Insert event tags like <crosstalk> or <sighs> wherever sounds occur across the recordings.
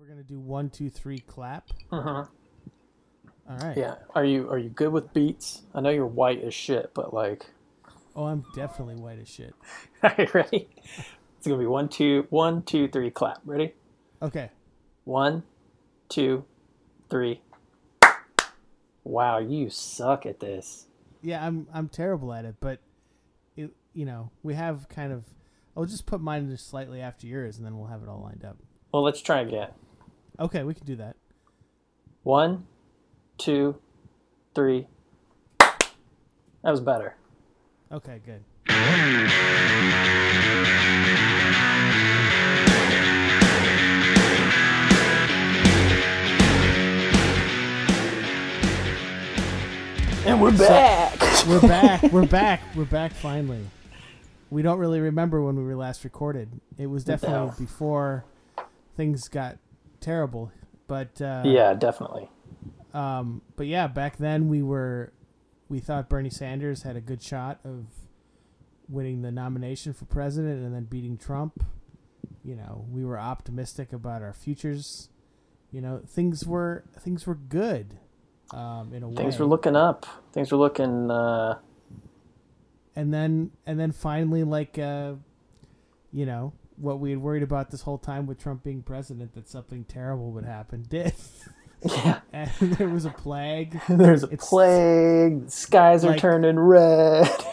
we're gonna do one, two, three, clap. Uh huh. All right. Yeah. Are you are you good with beats? I know you're white as shit, but like, Oh, I'm definitely white as shit. <laughs> are you ready? It's gonna be one, two, one, two, three, clap. Ready? Okay. One, two, three. Wow, you suck at this. Yeah, I'm I'm terrible at it, but it you know we have kind of. I'll just put mine just slightly after yours, and then we'll have it all lined up. Well, let's try again. Okay, we can do that. One, two, three. That was better. Okay, good. And we're back. <laughs> We're back. we're back. We're back finally. We don't really remember when we were last recorded. It was definitely No. before things got terrible. But uh, yeah, definitely. Um, but yeah, back then we were, we thought Bernie Sanders had a good shot of winning the nomination for president and then beating Trump. You know, we were optimistic about our futures. You know, things were things were good. Um, in a Things way. were looking up. Things were looking. Uh, and then and then finally, like, uh, you know, what we had worried about this whole time with Trump being president, that something terrible would happen, <laughs> did. yeah. and there was a plague. <laughs> There's a It's- plague. The skies are like- turning red. <laughs>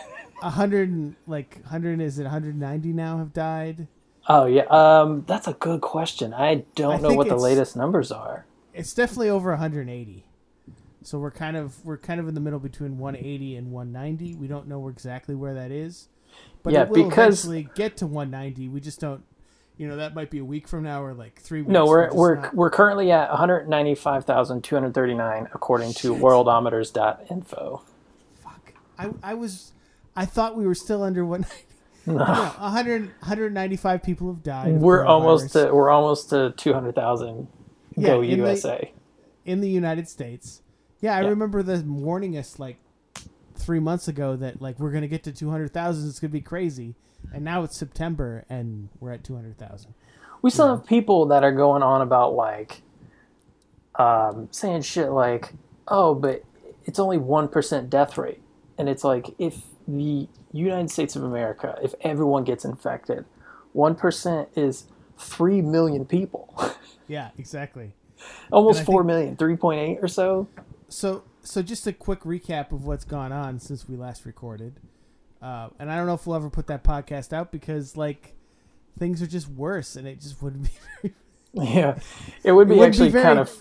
A hundred like hundred is it 190 now have died. Oh yeah. Um, that's a good question. I don't I know what the latest numbers are. It's definitely over 180. So we're kind of we're kind of in the middle between 180 and 190. We don't know exactly where that is, but Yeah, it will because- eventually get to 190. We just don't. You know, that might be a week from now or like three weeks. No, we're we're not- we're currently at 195,239 according to worldometers.info. fuck. I I was I thought we were still under 190. <laughs> No. No, 100 195 people have died. We're almost to we're almost to 200,000 Yeah, go in the- USA. in the United States. Yeah, I Yeah. remember them warning us like three months ago that like we're gonna get to two hundred thousand. It's gonna be crazy, and now it's September and we're at two hundred thousand. We still have people that are going on about like um, saying shit like, "Oh, but it's only one percent death rate," and it's like if the United States of America, if everyone gets infected, one percent is three million people, <laughs> Yeah, exactly. almost four think- million, three point eight or so. So so just a quick recap of what's gone on since we last recorded. Uh, and I don't know if we'll ever put that podcast out because like things are just worse, and it just wouldn't be. <laughs> Very, <laughs> Yeah, it would be would be actually very- kind of.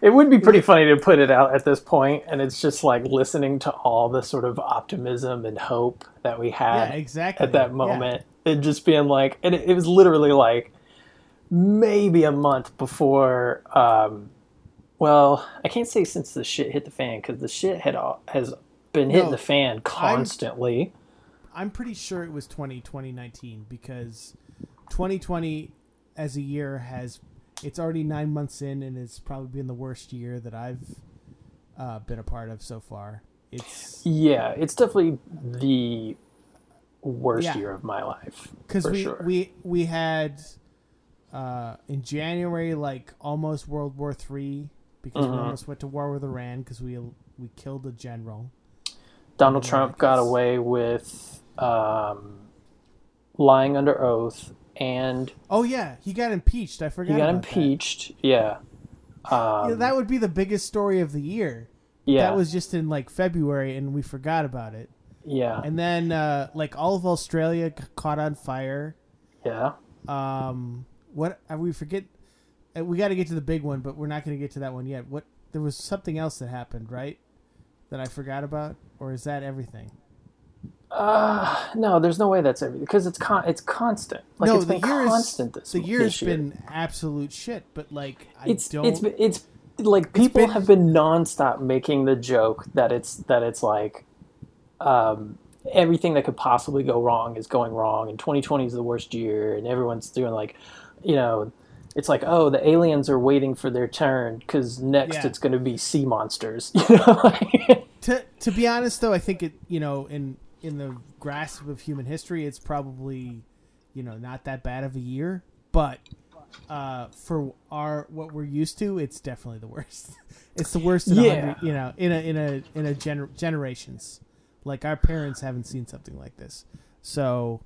It would be pretty funny to put it out at this point, and it's just like listening to all the sort of optimism and hope that we had yeah, exactly. at that Yeah. moment, and just being like, and it, it was literally like maybe a month before. Um, well, I can't say since the shit hit the fan because the shit had all, has been hitting No, the fan constantly. I'm pretty sure it was 20, 2019 because 2020 as a year has it's already nine months in and it's probably been the worst year that I've uh, been a part of so far. It's Yeah, it's definitely the worst Yeah. year of my life because for we, sure. we we had uh, in January like almost World War Three because we Mhm. almost went to war with Iran because we we killed a general. Donald Trump got away with um, lying under oath, and Oh yeah, he got impeached. I forgot. he got about that. impeached. Yeah, um, Yeah, that would be the biggest story of the year. yeah, That was just in like February, and we forgot about it. yeah, And then uh, like all of Australia caught on fire. yeah. Um, what we forget? We got to get to the big one, but we're not going to get to that one yet. What there was something else that happened, right? That I forgot about, or is that everything? Uh, no, there's no way that's everything because it's con- it's constant. Like no, it's the been year constant is this the year's this year. been absolute shit. But like, I it's don't. it's it's like people been- have been nonstop making the joke that it's that it's like um, everything that could possibly go wrong is going wrong, and 2020 is the worst year, and everyone's doing like, you know, it's like oh the aliens are waiting for their turn because next Yeah. it's going to be sea monsters, <laughs> you know. to to be honest though, I think it you know in in the grasp of human history, it's probably you know not that bad of a year. But uh, for our what we're used to, it's definitely the worst. <laughs> it's the worst in Yeah. you know, in a in a in a gener- generations. Like our parents haven't seen something like this, so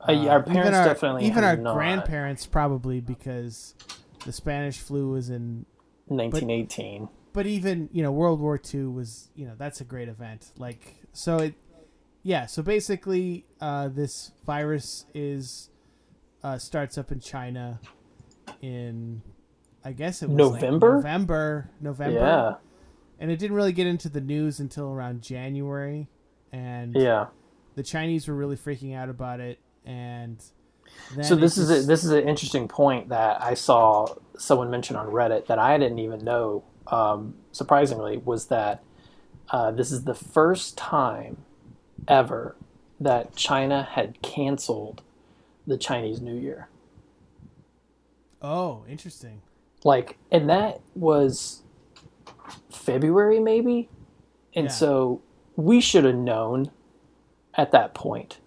Uh, our even parents our- definitely even our not. grandparents probably because the Spanish flu was in 1918. but even you know World War II was you know that's a great event. Like so it, yeah. So basically, uh, this virus is uh, starts up in China in I guess it was like November? November, November. Yeah, And it didn't really get into the news until around January, and yeah. the Chinese were really freaking out about it. And So this is a, this is an interesting point that I saw someone mention on Reddit that I didn't even know. Um, surprisingly, was that uh, this is the first time ever that China had canceled the Chinese New Year. oh interesting. Like, and that was February maybe, and Yeah. so we should have known at that point.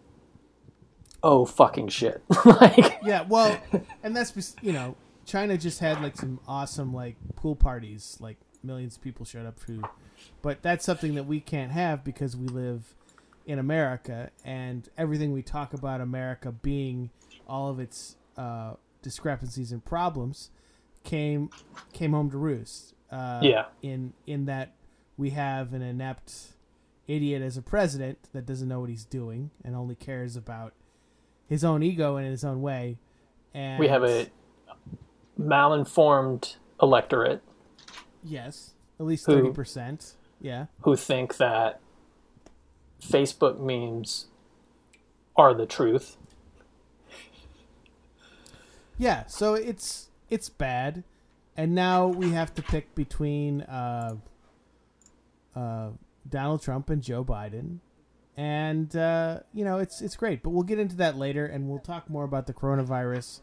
Oh fucking shit! <laughs> like, Yeah, well, and that's you know, China just had like some awesome like pool parties, like millions of people showed up to, but that's something that we can't have because we live in America, and everything we talk about America being all of its uh, discrepancies and problems came came home to roost. Uh, Yeah. In in that we have an inept idiot as a president that doesn't know what he's doing and only cares about his own ego and in his own way. And we have a malinformed electorate yes, at least thirty percent. Yeah, who think that Facebook memes are the truth. yeah. So it's it's bad, and now we have to pick between uh, uh, Donald Trump and Joe Biden, and uh, you know it's it's great. But we'll get into that later, and we'll talk more about the coronavirus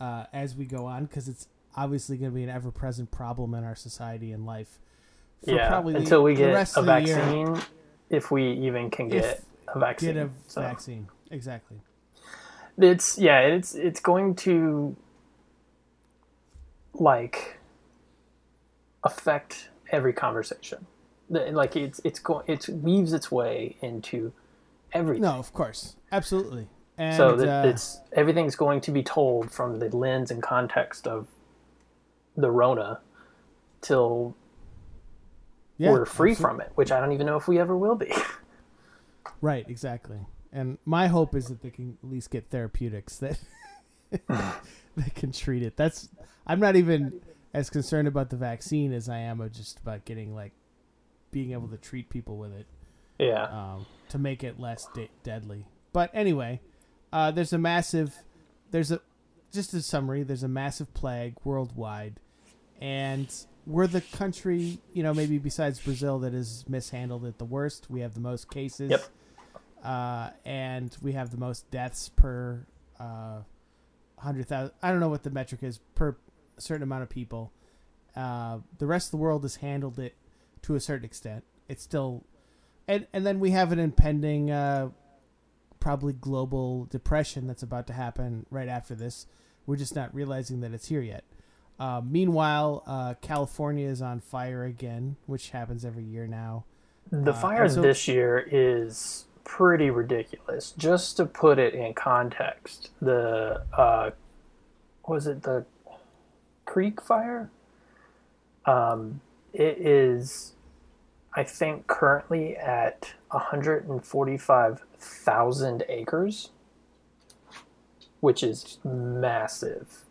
uh, as we go on because it's obviously going to be an ever-present problem in our society and life. yeah, probably the- until we get rest a the year. vaccine, if we even can get a vaccine. Get a So, vaccine, exactly. It's yeah, it's it's going to like affect every conversation. Like it's it's going it weaves its way into everything. No, of course, absolutely. And so that uh, it's everything's going to be told from the lens and context of the Rona till yeah, we're free absolutely. from it, which I don't even know if we ever will be. <laughs> Right, exactly. And my hope is that they can at least get therapeutics that <laughs> that can treat it. That's I'm not even as concerned about the vaccine as I am just about getting like being able to treat people with it yeah. um, to make it less de- deadly. But anyway, uh, there's a massive, there's a, just a summary. There's a massive plague worldwide, and we're the country, you know, maybe besides Brazil that is mishandled it the worst. We have the most cases, Yep. uh, and we have the most deaths per uh, hundred thousand. I don't know what the metric is per certain amount of people. Uh, the rest of the world has handled it to a certain extent. It's still, and and then we have an impending, uh, probably global depression that's about to happen right after this. We're just not realizing that it's here yet. Uh, meanwhile, uh, California is on fire again, which happens every year now. The Uh, fire so- this year is pretty ridiculous. Just to put it in context, the uh, was it the Creek fire? Um, it is, I think, currently at 145,000 acres, which is massive.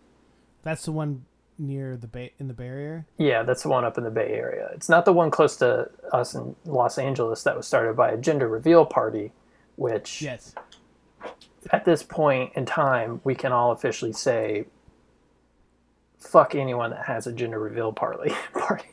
That's the one near the bay in the Bay Area. Yeah, that's the one up in the Bay Area. It's not the one close to us in Los Angeles that was started by a gender reveal party, which Yes. at this point in time we can all officially say fuck anyone that has a gender reveal party <laughs> party.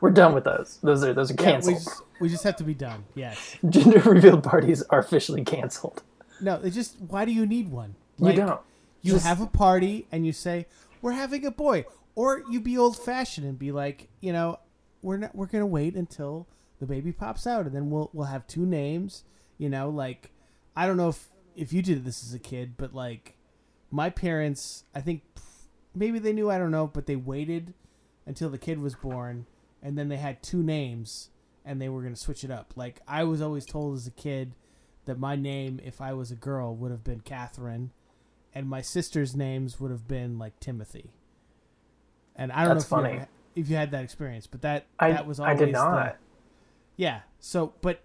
We're done with those. Those are those are Yeah, canceled. we just we just have to be done. Yes. <laughs> Gender reveal parties are officially canceled. No, it just why do you need one? you don't. You Just- have a party and you say we're having a boy, or you be old fashioned and be like, you know, we're not we're gonna wait until the baby pops out and then we'll we'll have two names. You know, like I don't know if if you did this as a kid, but like my parents, I think maybe they knew, I don't know, but they waited until the kid was born, and then they had two names, and they were gonna switch it up. Like I was always told as a kid that my name, if I was a girl, would have been Catherine, and my sister's names would have been like Timothy. And I don't That's know if funny. you, ever- if you had that experience, but that I, that was always I did the- not. yeah. So, but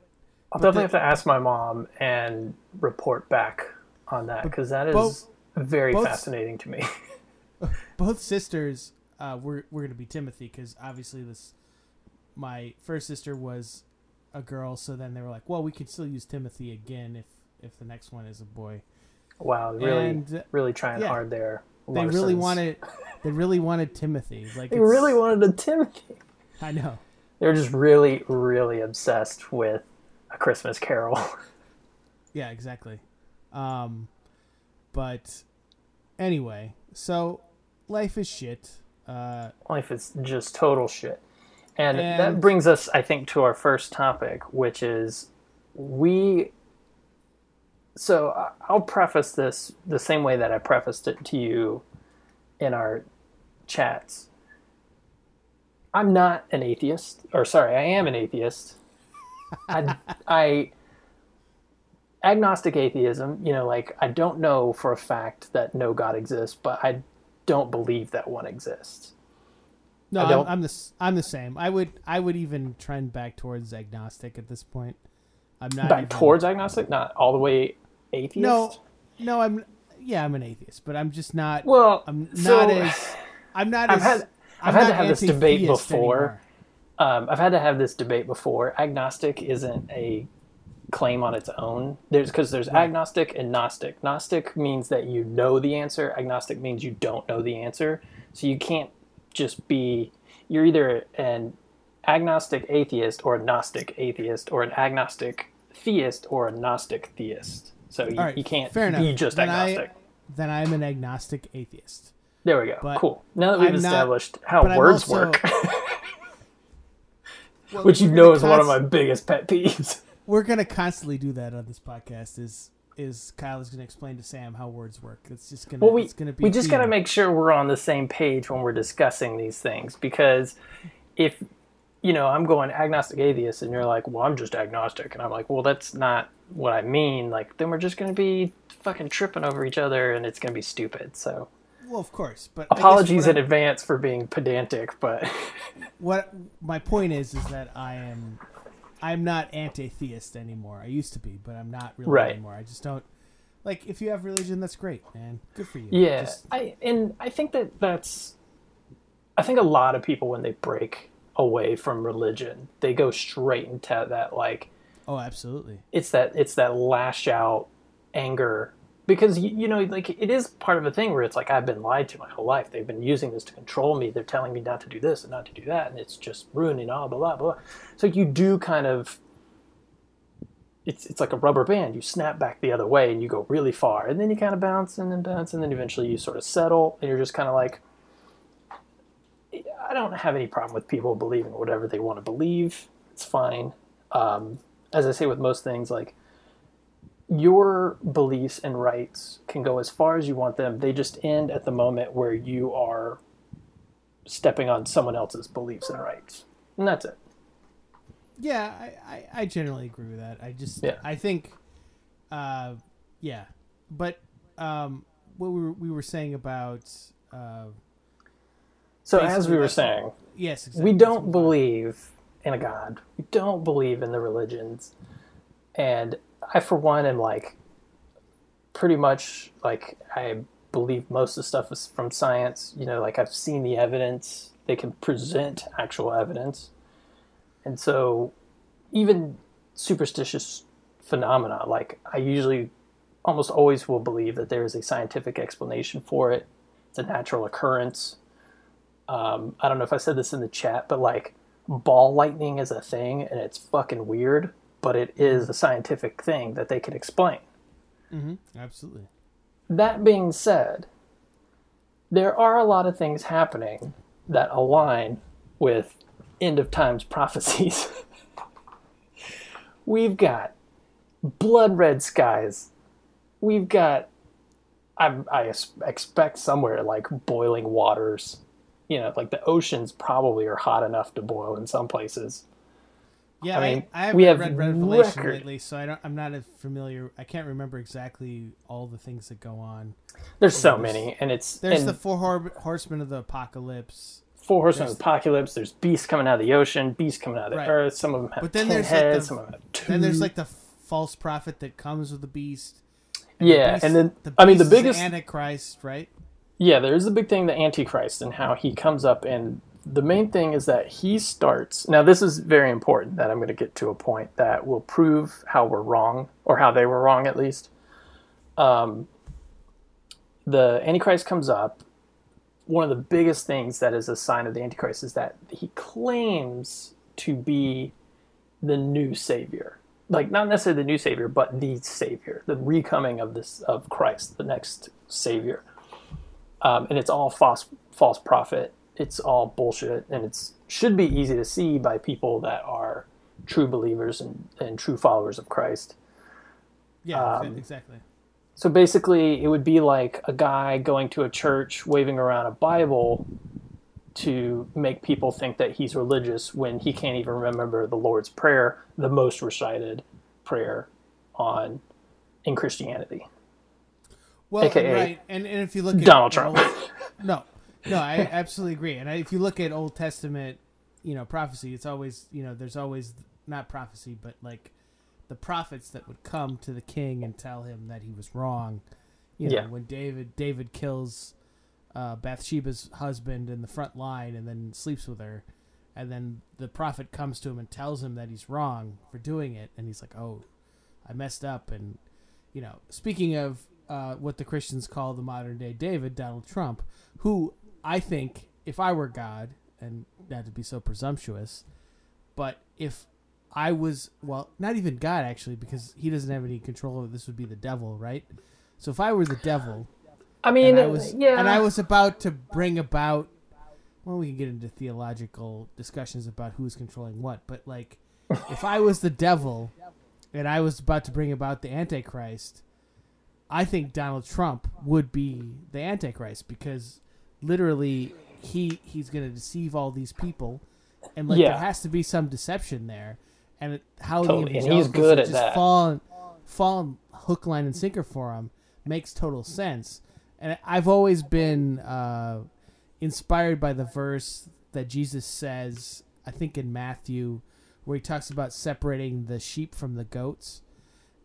I'll but definitely the- have to ask my mom and report back on that because that is both- very both- fascinating to me. <laughs> both sisters uh, were were going to be Timothy because obviously this my first sister was a girl, so then they were like, well, we could still use Timothy again if if the next one is a boy. wow, really, And really trying yeah. hard there. They really wanted they really wanted Timothy. Like They really wanted a Timothy. I know. They're just really, really obsessed with a Christmas Carol. <laughs> Yeah, exactly. Um, but anyway, so life is shit. Uh, Life is just total shit. And, that brings us, I think, to our first topic, which is we. So I'll preface this the same way that I prefaced it to you in our chats. I'm not an atheist, or sorry, I am an atheist. I, <laughs> I agnostic atheism, you know, like I don't know for a fact that no God exists, but I don't believe that one exists. No, I I'm, don't- I'm the I'm the same. I would I would even trend back towards agnostic at this point. I'm not Back even- towards agnostic, not all the way atheist. No, no, I'm yeah, I'm an atheist, but I'm just not. well, I'm so not as. I'm not I've as. had I'm I've had to have this debate before. um, I've had to have this debate before. Agnostic isn't a claim on its own. There's because there's agnostic and gnostic. Gnostic means that you know the answer. Agnostic means you don't know the answer. So you can't just be. You're either an agnostic atheist or a gnostic atheist or an agnostic theist or a gnostic theist. So you, right, you can't fair enough. be just Then I- agnostic. Then I'm an agnostic atheist. There we go. but cool. Now that we've I'm not- established how words also- work, <laughs> Well, which you know is one of my biggest pet peeves. We're gonna constantly do that on this podcast. Is is Kyle is gonna explain to Sam how words work? It's just gonna. Well, we gonna be. we just got to make sure we're on the same page when we're discussing these things because if you know I'm going agnostic atheist and you're like, well, I'm just agnostic, and I'm like, well, that's not what I mean. Like, then we're just going to be fucking tripping over each other, and it's going to be stupid. So Well, of course, but apologies in I- advance for being pedantic, but what my point is is that I am I'm not anti-theist anymore. I used to be, but I'm not really Right. anymore. I just don't like if you have religion that's great, man. Good for you. Yeah, Just- I and I think that that's. I think a lot of people when they break away from religion, they go straight into that like oh, absolutely. it's that it's that lash out anger because you, know like it is part of a thing where it's like I've been lied to my whole life. They've been using this to control me. They're telling me not to do this and not to do that, and it's just ruining all blah blah blah. So you do kind of. It's, it's like a rubber band. You snap back the other way and you go really far, and then you kind of bounce and then bounce, and then eventually you sort of settle, and you're just kind of like, I don't have any problem with people believing whatever they want to believe. It's fine. Um, as I say with most things, like your beliefs and rights can go as far as you want them. They just end at the moment where you are stepping on someone else's beliefs and rights, and that's it. Yeah, I, I, I generally agree with that. I just Yeah. I think uh yeah. But um what we were, we were saying about uh So as we were saying, yes, exactly. we don't believe in a god. We don't believe in the religions, and I, for one, am like pretty much like I believe most of the stuff is from science. You know, like I've seen the evidence. They can present actual evidence, and so even superstitious phenomena, like I usually almost always will believe that there is a scientific explanation for it. It's a natural occurrence. Um, I don't know if I said this in the chat, but like ball lightning is a thing and it's fucking weird, but it is a scientific thing that they can explain. Mm-hmm. absolutely. That being said, there are a lot of things happening that align with end of times <laughs> prophecies. We've got blood red skies. We've got I, I expect somewhere like boiling waters. You know, like the oceans probably are hot enough to boil in some places. Yeah, I I, mean, I, haven't we have read Revelation record- lately, so I don't. I'm not as familiar. I can't remember exactly all the things that go on. There's so There's- many, and it's There's and the four hor- horsemen of the apocalypse, four horsemen of the apocalypse. There's beasts coming out of the ocean, beasts coming out of the Right. earth. Some of them have But then ten there's, like, heads. the- some of them have two. then there's like the false prophet that comes with the beast. and the yeah, beast- and then the I mean the biggest Antichrist, right? Yeah, there is the big thing, the Antichrist, and how he comes up. And the main thing is that he starts. Now, this is very important that I'm going to get to a point that will prove how we're wrong, or how they were wrong at least. Um, the Antichrist comes up. One of the biggest things that is a sign of the Antichrist is that he claims to be the new Savior. Like, not necessarily the new Savior, but the Savior, the recoming of this of Christ, the next Savior um, and it's all false false prophet. It's all bullshit, and it's should be easy to see by people that are true believers and, and true followers of Christ. Yeah, Um, exactly. So basically, it would be like a guy going to a church waving around a Bible to make people think that he's religious when he can't even remember the Lord's Prayer, the most recited prayer on in Christianity. Well, AKA right, and, and if you look at Donald Trump. No, no, I absolutely agree. And I, if you look at Old Testament, you know, prophecy, it's always you know, there's always not prophecy, but like the prophets that would come to the king and tell him that he was wrong. You know, Yeah. when David David kills uh, Bathsheba's husband in the front line and then sleeps with her, and then the prophet comes to him and tells him that he's wrong for doing it, and he's like, "Oh, I messed up." And you know, speaking of uh, what the Christians call the modern day David, Donald Trump, who I think, if I were God, and that'd be so presumptuous, but if I was, well, not even God actually, because he doesn't have any control over this, would be the devil, right? So if I were the devil, I mean, I was, yeah, and I was about to bring about, well, we can get into theological discussions about who's controlling what, but like, <laughs> if I was the devil, and I was about to bring about the Antichrist, I think Donald Trump would be the Antichrist because literally he he's going to deceive all these people, and like Yeah. there has to be some deception there, and it, how Totally, the and he's evangelicals good at just that. fallen fallen hook, line, and sinker for him makes total sense. And I've always been uh, inspired by the verse that Jesus says, I think in Matthew, where he talks about separating the sheep from the goats,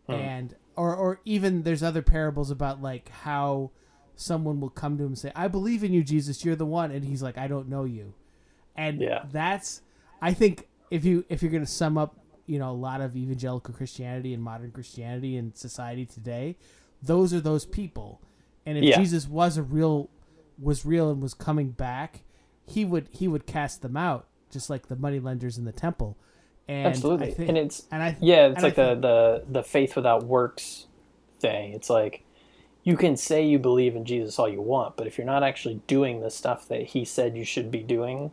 and or or even there's other parables about like how someone will come to him and say, "I believe in you, Jesus. You're the one," and he's like, "I don't know you," and Yeah. that's I think if you if you're gonna sum up you know a lot of evangelical Christianity and modern Christianity and society today, those are those people, and if Yeah. Jesus was a real was real and was coming back, he would he would cast them out just like the moneylenders in the temple. And absolutely, think, and it's and I yeah, it's and I like the, the the faith without works thing. It's like you can say you believe in Jesus all you want, but if you're not actually doing the stuff that he said you should be doing,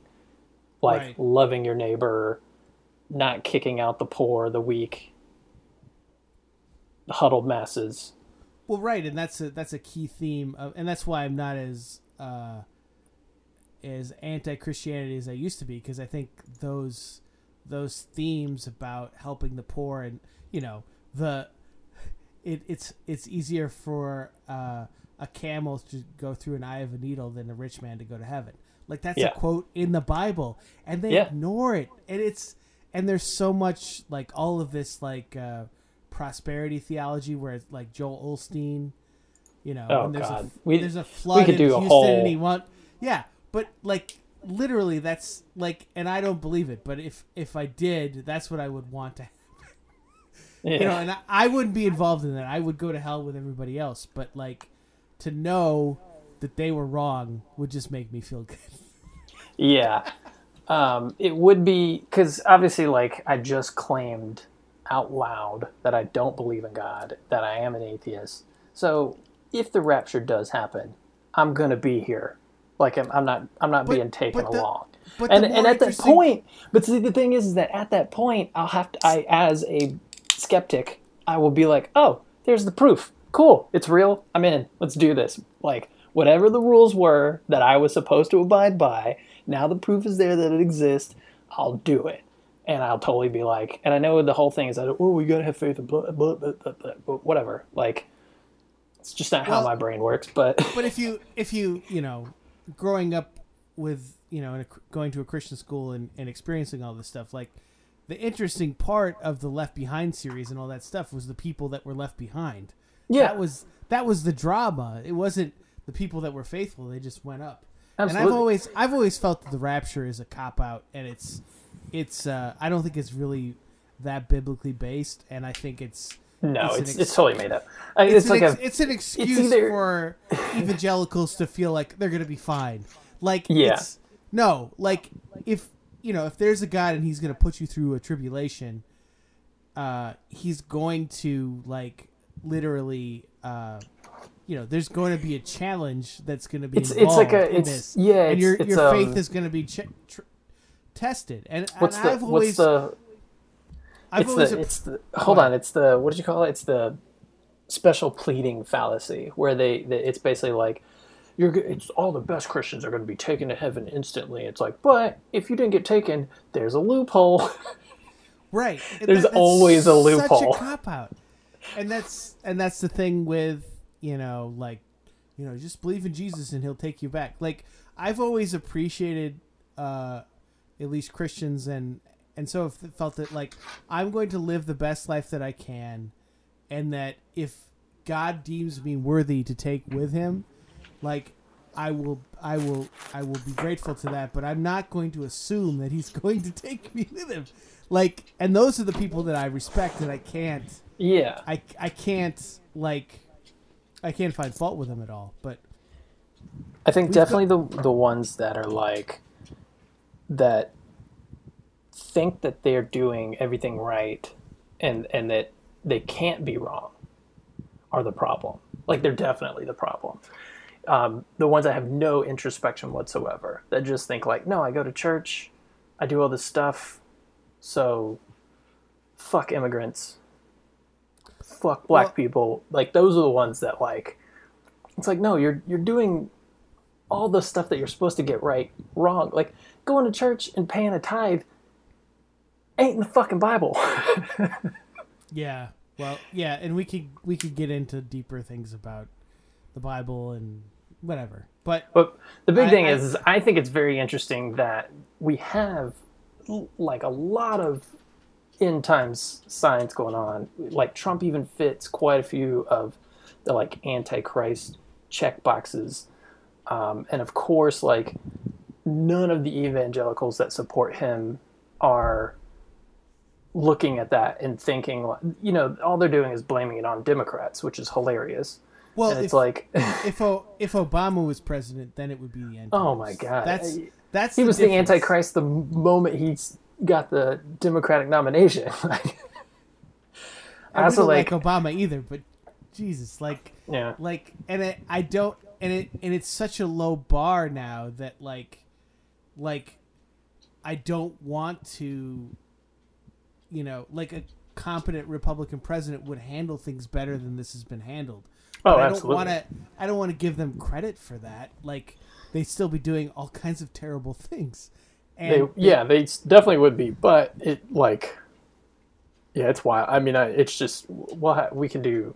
like Right. loving your neighbor, not kicking out the poor, the weak, the huddled masses. Well, right, and that's a that's a key theme, of, and that's why I'm not as uh, as anti Christianity as I used to be, because I think those those themes about helping the poor and you know the it, it's it's easier for uh, a camel to go through an eye of a needle than a rich man to go to heaven. Like that's Yeah. a quote in the Bible, and they Yeah. ignore it, and it's and there's so much like all of this like uh, prosperity theology where it's like Joel Osteen, you know, Oh, there's God. a We- there's a flood could in do a Houston whole- and he want yeah, but like literally that's like, and I don't believe it, but if if I did, that's what I would want to Yeah. you know, and I, I wouldn't be involved in that. I would go to hell with everybody else. But like, to know that they were wrong would just make me feel good. <laughs> Yeah. Um, it would be because obviously, like, I just claimed out loud that I don't believe in God, that I am an atheist. So if the rapture does happen, I'm gonna be here. Like, I'm, I'm not, I'm not But- being taken the- along. But and and at that point, but see, the thing is, is that at that point, I'll have to, I as a skeptic, I will be like, oh, there's the proof. cool, it's real. I'm in. Let's do this. Like whatever the rules were that I was supposed to abide by. Now the proof is there that it exists. I'll do it, and I'll totally be like. And I know the whole thing is that oh, we gotta have faith in blah, blah, blah, blah, blah, whatever. Like it's just not how my brain works. But <laughs> but if you if you you know growing up with you know in a, going to a christian school and, and experiencing all this stuff like the interesting part of the left behind series and all that stuff was the people that were left behind yeah, that was that was the drama it wasn't the people that were faithful they just went up and i've always i've always felt that the rapture is a cop out and it's it's uh i don't think it's really that biblically based and i think it's no, it's it's ex- it's totally made up. I mean, it's, it's, an like ex- a it's an excuse either- for evangelicals to feel like they're gonna be fine. Like Yeah. it's no, like if you know if there's a God and He's gonna put you through a tribulation, uh, He's going to like literally, uh, you know, there's going to be a challenge that's gonna be It's- it's like a- in it's- this. yeah, and it's- your your faith um, is gonna be ch- tr- tested. And, what's and the I've always what's the I've it's always the it's the hold on it's the what did you call it it's the special pleading fallacy where they, they it's basically like you're it's all the best christians are going to be taken to heaven instantly it's like but if you didn't get taken there's a loophole <laughs> Right. There's that's always a loophole. Such a cop out. And that's and that's the thing with you know like you know just believe in Jesus and he'll take you back. Like I've always appreciated uh, at least Christians and and so have felt that like I'm going to live the best life that I can, and that if God deems me worthy to take with Him, like I will I will I will be grateful to that, but I'm not going to assume that he's <laughs> going to take me with him. Like and those are the people that I respect and I can't yeah I I can't like I can't find fault with them at all. But I think definitely the the ones that are like that think that they're doing everything right and and that they can't be wrong are the problem. Like they're definitely the problem. Um, the ones that have no introspection whatsoever that just think like, no, I go to church, I do all this stuff, so fuck immigrants, fuck black Well- people. Like those are the ones that like. It's like no, you're you're doing all the stuff that you're supposed to get right wrong. Like going to church and paying a tithe ain't in the fucking Bible. <laughs> yeah, well, yeah, and we could we could get into deeper things about the Bible and whatever. But but the big I- thing I- is, is I think it's very interesting that we have like a lot of end times science going on. Like Trump even fits quite a few of the like antichrist check boxes. Um, and of course, like none of the evangelicals that support him are looking at that and thinking, you know, all they're doing is blaming it on Democrats, which is hilarious. Well, and it's if, like, <laughs> if o, if Obama was president, then it would be the end. oh my god, That's that's he was the antichrist the moment he's got the Democratic nomination. <laughs> Like, I also like, like, Obama either, but Jesus, like yeah, like and it, I don't and it and it's such a low bar now that like like I don't want to you know like a competent Republican president would handle things better than this has been handled. Oh, I don't want to I don't want to give them credit for that. Like they'd still be doing all kinds of terrible <laughs> things. They, yeah, they definitely would be, but it like, yeah, it's wild. I mean, I, it's just we'll we can do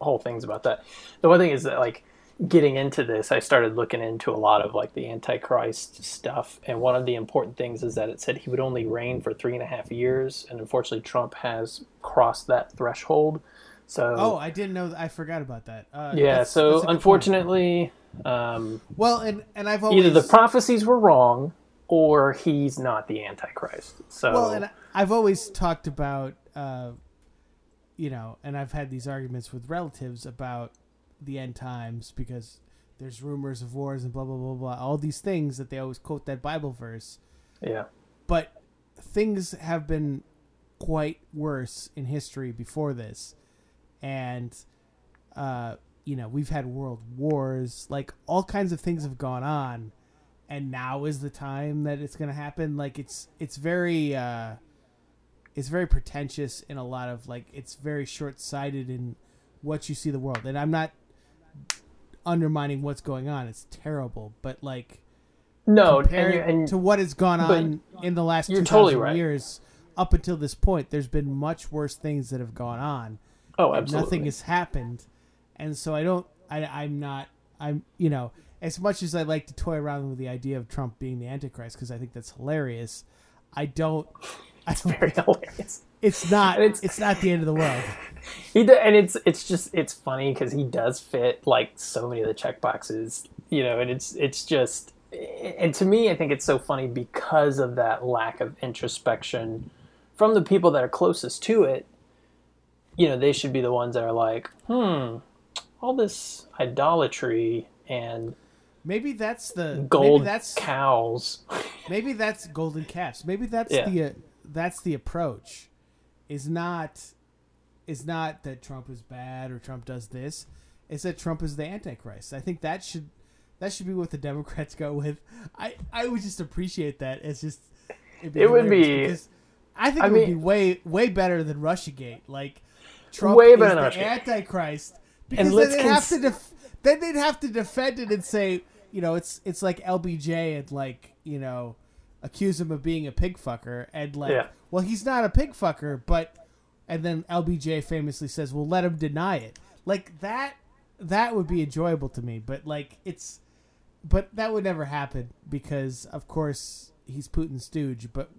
whole things about that. The one thing is that like getting into this, I started looking into a lot of like the Antichrist stuff, and one of the important things is that it said he would only reign for three and a half years, and unfortunately, Trump has crossed that threshold. So Oh, I didn't know. I forgot about that. Uh, yeah, that's- so that's a good point. unfortunately, um, well, and and I've always either the prophecies were wrong or he's not the Antichrist. So Well, and I've always talked about, uh, you know, and I've had these arguments with relatives about the end times because there's rumors of wars and blah blah blah blah. All these things that they always quote that Bible verse, yeah, but things have been quite worse in history before this, and uh, you know we've had world wars, like all kinds of things have gone on, and now is the time that it's going to happen. Like it's it's very uh, it's very pretentious in a lot of like it's very short sighted in what you see the world. And I'm not undermining what's going on. It's terrible, but like no, and, and to what has gone on in the last you're 2000 totally right. years up until this point, there's been much worse things that have gone on. Oh, absolutely. Nothing has happened, and so I don't. I, I'm not. I'm. You know, as much as I like to toy around with the idea of Trump being the Antichrist because I think that's hilarious, I don't. <laughs> I don't very hilarious. it's not. It's, it's- not the end of the world. <laughs> He do, and it's it's just it's funny because he does fit like so many of the check boxes, you know, and it's it's just and to me I think it's so funny because of that lack of introspection from the people that are closest to it. You know, they should be the ones that are like, hmm, all this idolatry and Maybe that's the gold Maybe that's cows. <laughs> maybe that's golden calves. Maybe that's Yeah. the uh, that's the approach. Is not is not that Trump is bad or Trump does this. It's that Trump is the Antichrist. I think that should that should be what the <laughs> Democrats go with. I I would just appreciate that. It's just It would be- I think I it would be way way better than RussiaGate. Like Trump Way is better than the. Antichrist because then let's they'd have to def- then they'd have to defend it and say you know it's it's like LBJ and like you know accuse him of being a pig fucker and like Yeah. well he's not a pig fucker but and then LBJ famously says well let him deny it like that that would be enjoyable to me but like it's but that would never happen because of course he's Putin's stooge but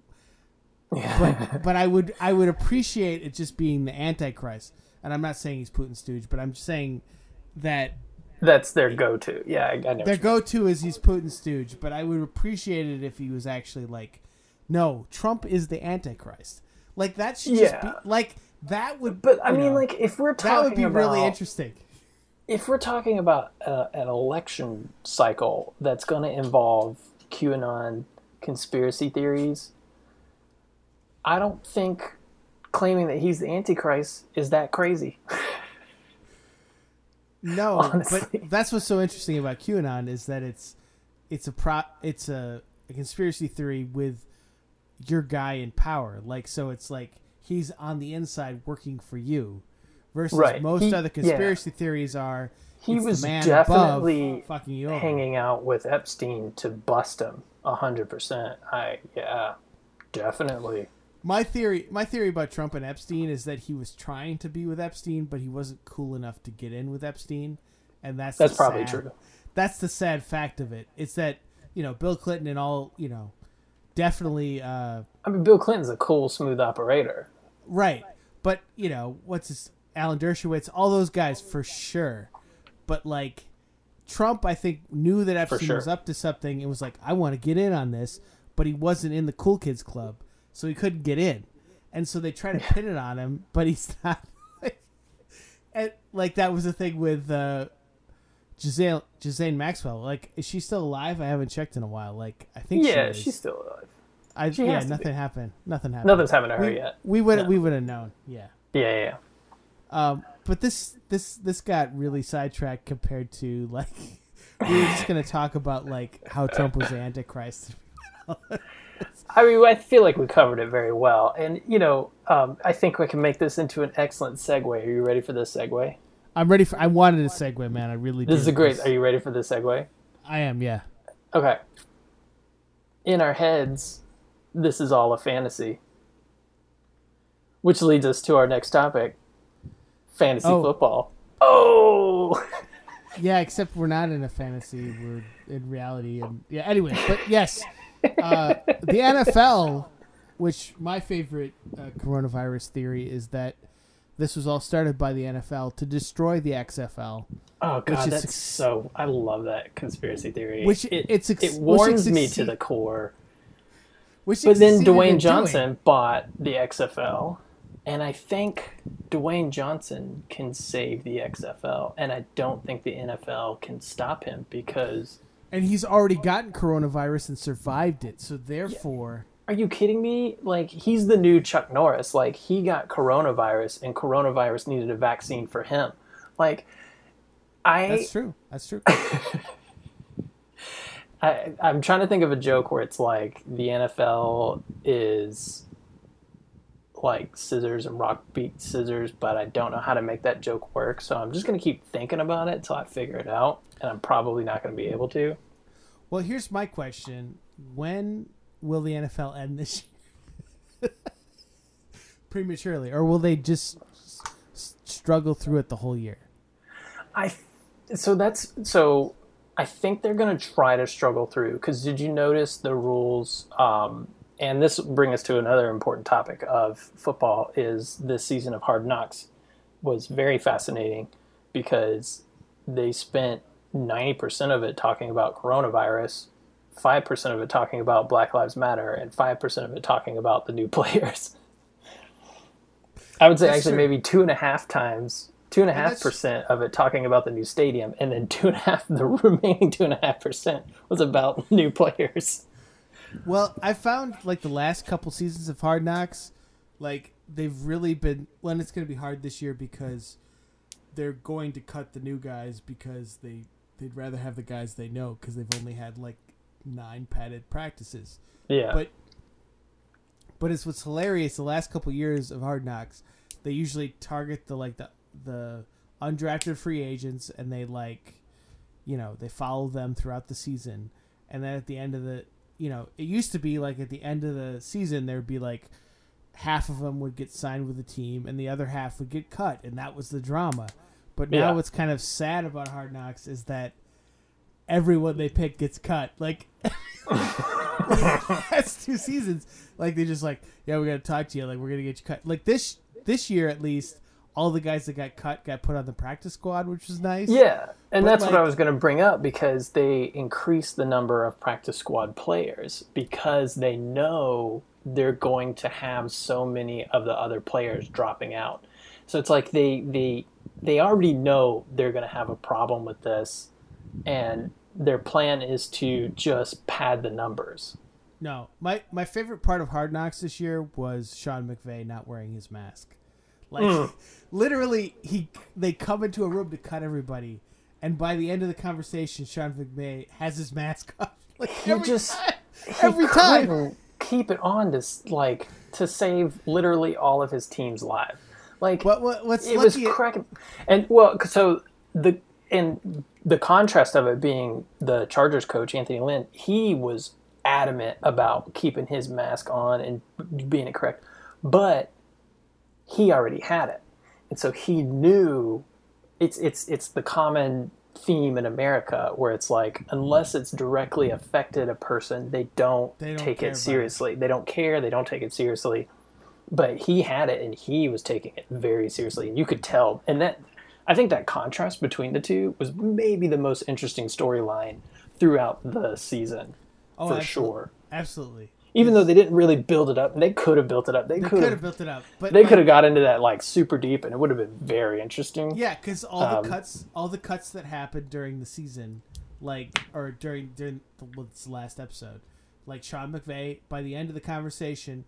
<laughs> but but I would I would appreciate it just being the antichrist and I'm not saying he's Putin's stooge but I'm just saying that That's their go-to. Yeah, I, I know. their go-to is he's Putin's stooge, but I would appreciate it if he was actually like, no, Trump is the Antichrist. Like that should just be Yeah. like that would. but I mean, know, like, if we're talking that would be about, really interesting. if we're talking about uh, an election cycle that's going to involve QAnon conspiracy theories, I don't think claiming that he's the Antichrist is that crazy. <laughs> No, honestly. but that's what's so interesting about QAnon is that it's it's a pro it's a, a conspiracy theory with your guy in power. Like so, it's like he's on the inside working for you. Versus Right. most He- other conspiracy theories are He was definitely fucking you over. hanging out with Epstein to bust him. A hundred percent. I yeah, definitely. My theory, my theory about Trump and Epstein is that he was trying to be with Epstein, but he wasn't cool enough to get in with Epstein, and that's That's probably sad- true. That's the sad fact of it. It's that you know Bill Clinton and all you know, definitely uh, I mean, Bill Clinton's a cool, smooth operator. right, but you know what's his Alan Dershowitz, all those guys for sure, but like Trump, I think knew that Epstein sure. was up to something and was like, I want to get in on this, but he wasn't in the cool kids club, so he couldn't get in, and so they try to pin it on him, but he's <laughs> not. and like that was the thing with uh, Giselle Giselle Maxwell. Like, is she still alive? I haven't checked in a while. Like, I think Yeah, she she's still alive. I, she yeah, to be. nothing happened. Nothing happened. Nothing's happened to her we, yet. We would No. we would have known. Yeah. Yeah, yeah, yeah. Um, but this this this got really sidetracked compared to like <laughs> we were just gonna talk about like how Trump was <laughs> the Antichrist. I mean, I feel like we covered it very well, and you know, um, I think we can make this into an excellent segue. Are you ready for this segue? I'm ready for. I wanted a segue, man. I really. This did. is a great. Are you ready for this segue? I am. Yeah. Okay. In our heads, this is all a fantasy. Which leads us to our next topic fantasy Oh. football. Oh! <laughs> Yeah. Except we're not in a fantasy. We're in reality. And yeah. Anyway, but yes, uh, the NFL, which my favorite uh, coronavirus theory is that this was all started by the NFL to destroy the XFL. Oh, God, that's suc- so. I love that conspiracy theory. Which it, it's ex- it warms me to the core. Which But then Dwayne doing. Johnson bought the XFL, and I think Dwayne Johnson can save the XFL, and I don't think the NFL can stop him because. And he's already gotten coronavirus and survived it. So therefore, Are you kidding me? Like he's the new Chuck Norris. Like he got coronavirus, and coronavirus needed a vaccine for him. Like I, that's true. That's true. <laughs> I, I'm trying to think of a joke where it's like the NFL is like scissors and rock beat scissors, but I don't know how to make that joke work. So I'm just gonna keep thinking about it until I figure it out, and I'm probably not gonna be able to. Well, here's my question: When will the NFL end this year? <laughs> Prematurely, or will they just s- struggle through it the whole year? I so that's so I think they're going to try to struggle through because did you notice the rules? Um, and this brings us to another important topic of football is this season of Hard Knocks was very fascinating because they spent 90% of it talking about coronavirus, 5% of it talking about Black Lives Matter, and 5% of it talking about the new <laughs> players. I would say That's actually true. maybe two and a half times, two and a half percent of it talking about the new stadium, and then two and a half, <laughs> the remaining two and a half percent was about new players. Well, I found like the last couple seasons of Hard Knocks, like they've really been. Well, it's going to be hard this year because they're going to cut the new guys because they they'd rather have the guys they know because they've only had like nine padded practices. Yeah, But but it's what's hilarious. The last couple years of Hard Knocks, they usually target the like the the undrafted free agents, and they like, you know, they follow them throughout the season, and then at the end of the, you know, it used to be like at the end of the season there would be like half of them would get signed with the team, and the other half would get cut, and that was the drama. But now Yeah. what's kind of sad about Hard Knocks is that everyone they pick gets cut. Like <laughs> that's two seasons. Like they just like, yeah, we gotta talk to you. Like we're gonna get you cut. Like this this year at least, all the guys that got cut got put on the practice squad, which was nice. yeah, and But, that's what I was going to bring up because they increased the number of practice squad players because they know they're going to have so many of the other players dropping out. So it's like they they they already know they're going to have a problem with this, and their plan is to just pad the numbers. No, my my favorite part of Hard Knocks this year was Sean McVay not wearing his mask. Like Mm. <laughs> literally, he they come into a room to cut everybody, and by the end of the conversation, Sean McVay has his mask <laughs> off. Like He every just time. he Every time. couldn't keep it on to like to save literally all of his team's lives. Like What what what's it was lucky? cracking, and well, so the and the contrast of it being the Chargers coach Anthony Lynn, he was adamant about keeping his mask on and being it correct, but he already had it, and so he knew it's it's it's the common theme in America where it's like unless it's directly affected a person, they don't, They don't take it about it. seriously. They don't care. They don't take it seriously. But he had it, and he was taking it very seriously, and you could tell. And that I think that contrast between the two was maybe the most interesting storyline throughout the season Oh, for absolute- sure. Absolutely, Even though they didn't really build it up, and they could have built it up. They, they could have built it up, but They like, could have got into that like super deep, and it would have been very interesting. Yeah, because all Um, the cuts, all the cuts that happened during the season, like or during during the, the last episode, like Sean McVay by the end of the conversation,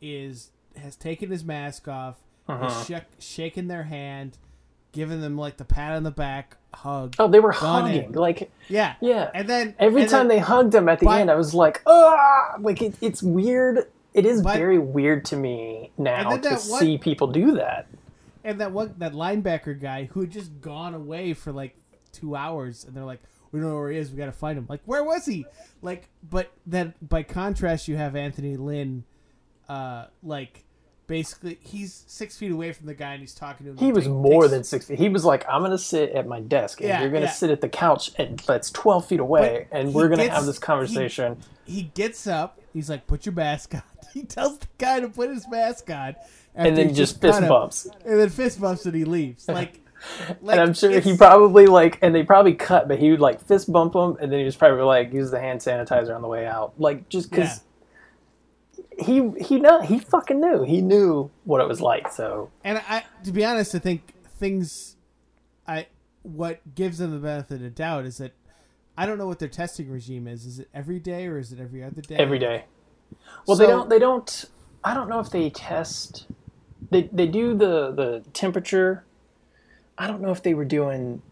is has taken his mask off, Uh-huh. has shak shaken their hand, given them like the pat on the back, hug. Oh, they were hugging. in. Like Yeah, yeah, and then Every and time then- they hugged him at the By- end, I was like, ah, like it, it's weird. It is By- very weird to me now to one- see people do that. and that one that linebacker guy who had just gone away for like two hours, and they're like, "We don't know where he is. We got to find him." Like, where was he? Like, but then by contrast, you have Anthony Lynn, uh, like basically he's six feet away from the guy, and he's talking to him. He was take- more takes- than six feet. He was like, I'm gonna sit at my desk, and Yeah, you're gonna yeah. sit at the couch, and that's 12 feet away, But and we're gonna gets- have this conversation. He gets up. He's like, "Put your mask on." <laughs> He tells the guy to put his mask on, and then he just fist him, bumps. and then fist bumps, and he leaves. Like, <laughs> like and I'm sure he probably like, and they probably cut, but he would like fist bump him, and then he was probably like use the hand sanitizer on the way out, like just because he he know he fucking knew he knew what it was like. So And I, to be honest, I think things, I what gives them the benefit of doubt is that I don't know what their testing regime is. Is it every day or is it every other day? every day. Well, they don't. They don't. I don't know if they test. They they do the the temperature. I don't know if they were doing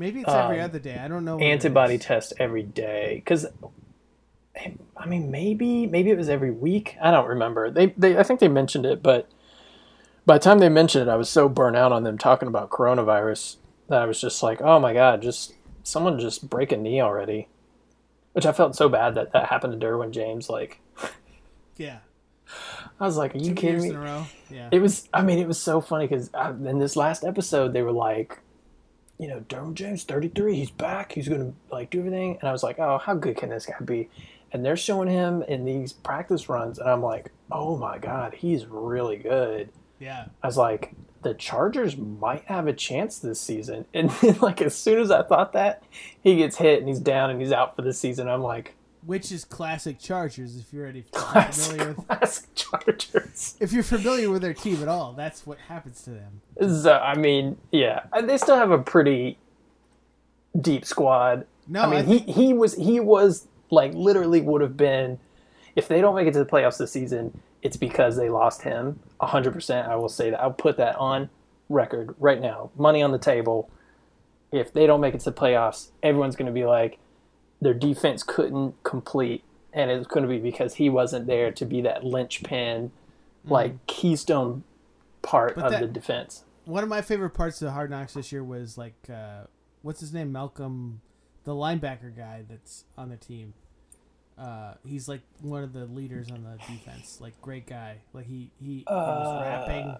Maybe it's every um, other day. I don't know. antibody test every day because I mean, maybe maybe it was every week. I don't remember. They they I think they mentioned it, but by the time they mentioned it, I was so burnt out on them talking about coronavirus that I was just like, oh my god, just someone just break a knee already. Which I felt so bad that that happened to Derwin James. Like, Yeah. I was like, are you Two kidding me? in a row. Yeah. It was. I mean, it was so funny because uh, in this last episode, they were like, you know, Derwin James, thirty three, he's back. He's gonna like do everything, and I was like, oh, how good can this guy be? And they're showing him in these practice runs, and I'm like, oh my god, he's really good. yeah. I was like, the Chargers might have a chance this season. <laughs> And then, like, as soon as I thought that, he gets hit and he's down and he's out for the season. I'm like, Which is classic Chargers if you're already classic, <laughs> familiar with classic Chargers. if you're familiar with their team at all, that's what happens to them. So, I mean, yeah, And they still have a pretty deep squad. No, I mean, I think- he, he was he was like literally would have been if they don't make it to the playoffs this season. It's because they lost him. hundred percent. I will say that. I'll put that on record right now. Money on the table. If they don't make it to the playoffs, everyone's going to be like, their defense couldn't complete, and it's going to be because he wasn't there to be that linchpin, like keystone part. But of that- the defense. one of my favorite parts of the Hard Knocks this year was like uh, what's his name, Malcolm, the linebacker guy that's on the team. Uh, he's like one of the leaders on the defense. Like great guy. Like he he, he was rapping.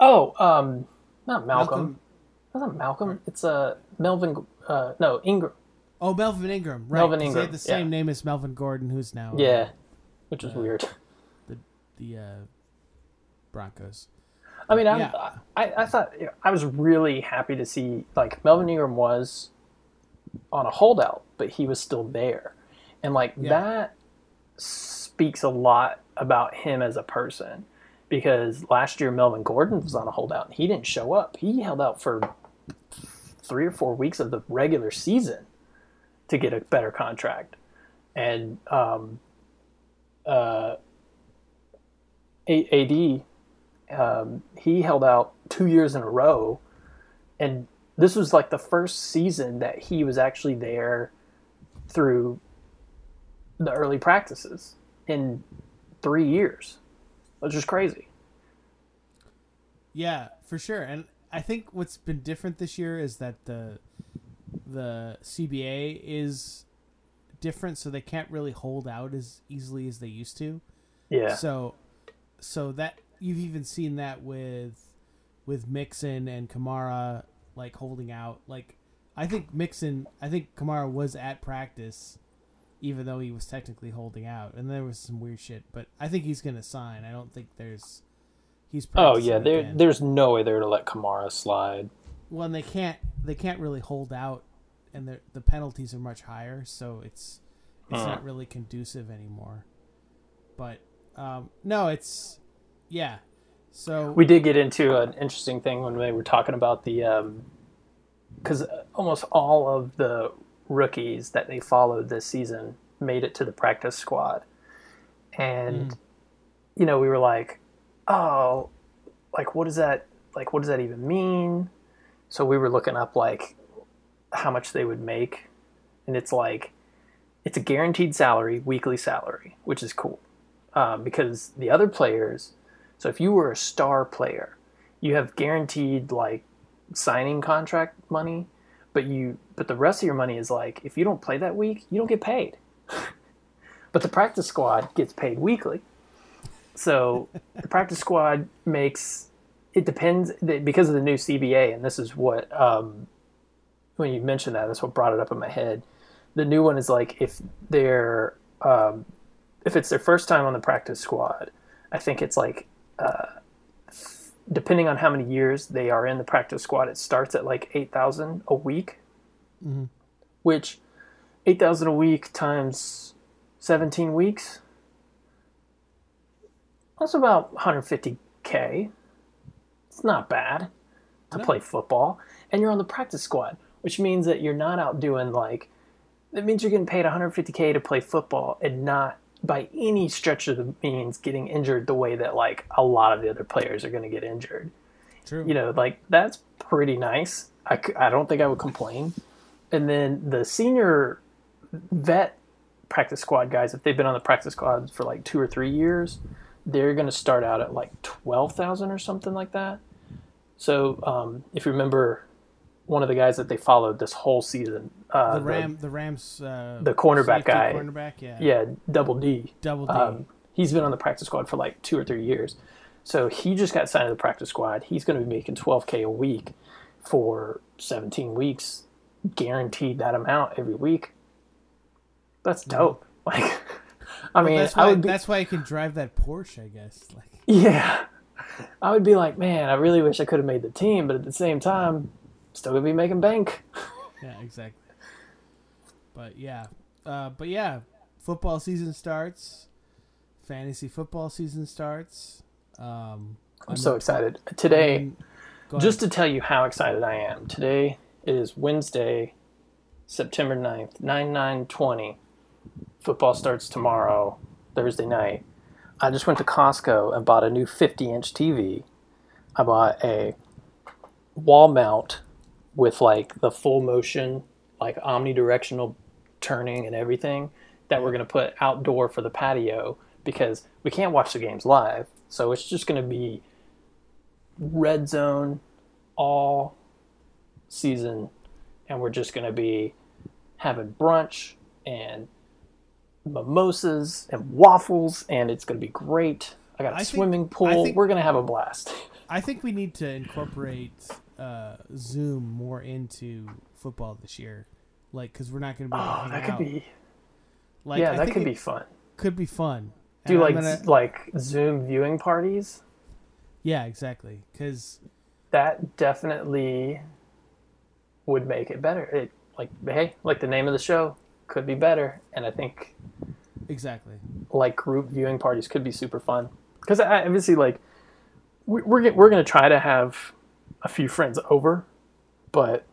Oh, um, not Malcolm. Malcolm- not Malcolm. It's uh Melvin. Uh, no Ingram. Oh, Melvin Ingram. Right. Melvin 'cause They Ingram, had the same yeah. name as Melvin Gordon, who's now uh, Yeah, which is weird. the the uh, Broncos. I mean, I'm, Yeah. I I thought I was really happy to see like Melvin Ingram was on a holdout, but he was still there, and like Yeah. that speaks a lot about him as a person. Because last year Melvin Gordon was on a holdout and he didn't show up. He held out for three or four weeks of the regular season to get a better contract, and um, uh, AD um, he held out two years in a row, and this was like the first season that he was actually there through the early practices in three years, which is crazy. Yeah, for sure. And I think what's been different this year is that the the CBA is different, so they can't really hold out as easily as they used to. Yeah, So, so that you've even seen that with with Mixon and Kamara like holding out. Like, I think Mixon, I think Kamara was at practice, even though he was technically holding out, and there was some weird shit. But I think he's gonna sign. I don't think there's he's. Oh yeah, there again. there's no way they're to let Kamara slide. Well, and they can't they can't really hold out, and the the penalties are much higher, so it's it's Hmm. not really conducive anymore. But um, no, it's yeah. So We did get into an interesting thing when they were talking about the um, because uh, almost all of the rookies that they followed this season made it to the practice squad, and mm. you know we were like, oh, like what does that like what does that even mean? So we were looking up like how much they would make, and it's like it's a guaranteed salary, weekly salary, which is cool um, because the other players. So if you were a star player, you have guaranteed like signing contract money, but you but the rest of your money is like if you don't play that week, you don't get paid. <laughs> but the practice squad gets paid weekly. So the practice squad makes it depends because of the new CBA, and this is what um, when you mentioned that, that's what brought it up in my head. The new one is like if they're um, if it's their first time on the practice squad, I think it's like uh, depending on how many years they are in the practice squad, it starts at like eight thousand a week, Mhm. which eight thousand a week times seventeen weeks. That's about 150k. It's not bad to No. play football, and you're on the practice squad, which means that you're not out doing like. That means you're getting paid 150k to play football and not by any stretch of the means getting injured the way that like a lot of the other players are going to get injured. true. You know, like that's pretty nice. I, I don't think I would complain. And then the senior vet practice squad guys, if they've been on the practice squad for like two or three years, they're going to start out at like twelve thousand or something like that. So um, if you remember, one of the guys that they followed this whole season, uh, The Ram, the Rams, uh, the cornerback guy. cornerback, yeah, yeah, Double D. double D. Um, he's been on the practice squad for like two or three years. So he just got signed to the practice squad. He's going to be making 12K a week for 17 weeks, guaranteed that amount every week. That's dope. <laughs> Like, I mean, that's I why would be, that's why you can drive that Porsche, I guess. Like, <laughs> yeah, I would be like, man, I really wish I could have made the team, but at the same time, still gonna be making bank. yeah, exactly. But yeah, uh, but yeah, football season starts. Fantasy football season starts. Um, I'm so excited today. Go ahead. Just to tell you how excited I am, today is Wednesday, September 9th, 9 9 20. Football starts tomorrow, Thursday night. I just went to Costco and bought a new 50 inch TV. I bought a wall mount with like the full motion, like omnidirectional turning and everything that we're going to put outdoor for the patio because we can't watch the games live. So it's just going to be red zone all season and we're just going to be having brunch and mimosas and waffles and it's going to be great. I got a I think- swimming pool. think- we're going to have a blast. I think we need to incorporate uh, Zoom more into football this year, like because we're not going to be. Oh that could out. be Like, yeah I that could be fun Could be fun. do And like gonna- like zoom viewing parties yeah, exactly. Because that definitely would make it better it like hey like the name of the show could be better and i think exactly. like group viewing parties could be super fun because obviously like we- we're we're gonna try to have a few friends over, but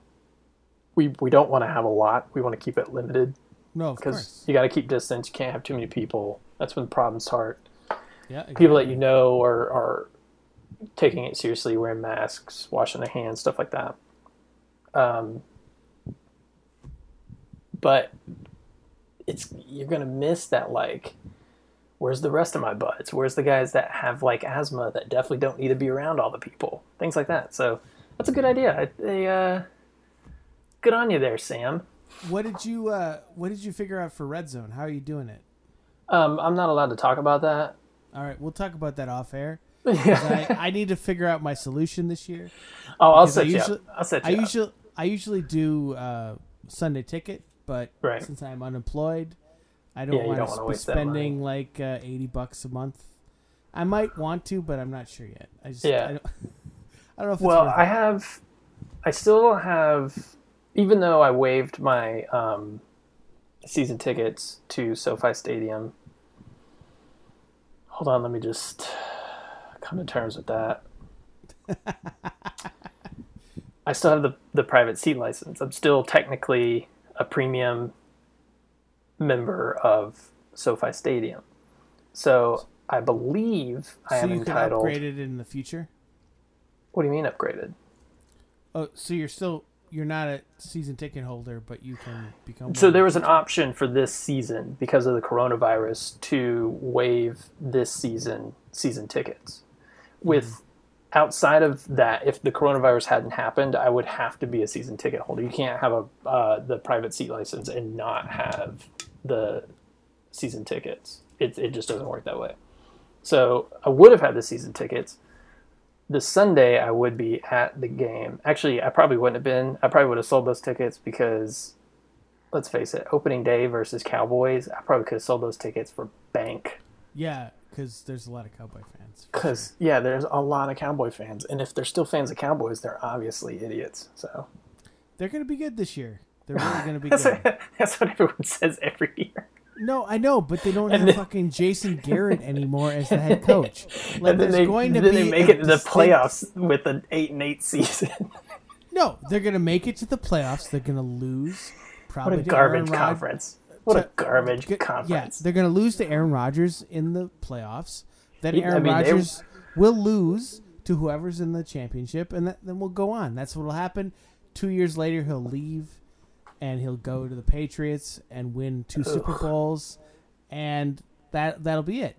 we we don't want to have a lot. We want to keep it limited No, because you got to keep distance. You can't have too many people. That's when problems start. Yeah, People that you know are are taking it seriously, wearing masks, washing their hands, stuff like that. Um, but it's you're gonna miss that like where's the rest of my buds where's the guys that have like asthma that definitely don't need to be around all the people things like that so that's a good idea I, uh, good on you there sam What did you uh, What did you figure out for Red Zone? How are you doing it? um, i'm not allowed to talk about that All right, we'll talk about that off air. <laughs> yeah. I, I need to figure out my solution this year. oh i'll because I set you usually- up i'll set I up usually I usually do uh, Sunday ticket, but Right. since I'm unemployed, I don't Yeah, want don't to be waste that money. spending like uh, eighty bucks a month. I might want to, but I'm not sure yet. I just Yeah. I don't, <laughs> I don't know if well i have i still have even though i waived my um, season tickets to sofi stadium hold on let me just come to terms with that <laughs> i still have the, the private seat license i'm still technically a premium member of sofi stadium so i believe i so am you can entitled upgrade it in the future. what do you mean upgraded Oh, so you're still you're not a season ticket holder, but you can become. So there was an option for this season because of the coronavirus to waive this season season tickets. With hmm. Outside of that, if the coronavirus hadn't happened, I would have to be a season ticket holder. You can't have a uh, the private seat license and not have the season tickets. It it just doesn't work that way. So I would have had the season tickets. This Sunday I would be at the game. Actually, I probably wouldn't have been. I probably would have sold those tickets because let's face it, opening day versus Cowboys, I probably could have sold those tickets for bank. yeah, because there's a lot of Cowboy fans. Because yeah, there's a lot of Cowboy fans, and if they're still fans of Cowboys, they're obviously idiots. So They're gonna be good this year. They're really gonna be <laughs> that's, good. what, that's what everyone says every year. No, I know, but they don't <laughs> And have then- fucking Jason Garrett anymore as the head <laughs> coach. Like, and then they going to then be they make it to the distinct- playoffs with an eight and eight season. No, they're gonna make it to the playoffs. They're gonna lose. Probably what a garbage Rod- conference! What a garbage Good- conference! Yeah, they're gonna lose to Aaron Rodgers in the playoffs. Then He- I Aaron mean, they- Rodgers will lose to whoever's in the championship, and that, then we'll go on. That's what'll happen. Two years later, he'll leave, and he'll go to the Patriots and win two Super Bowls, and that that'll be it.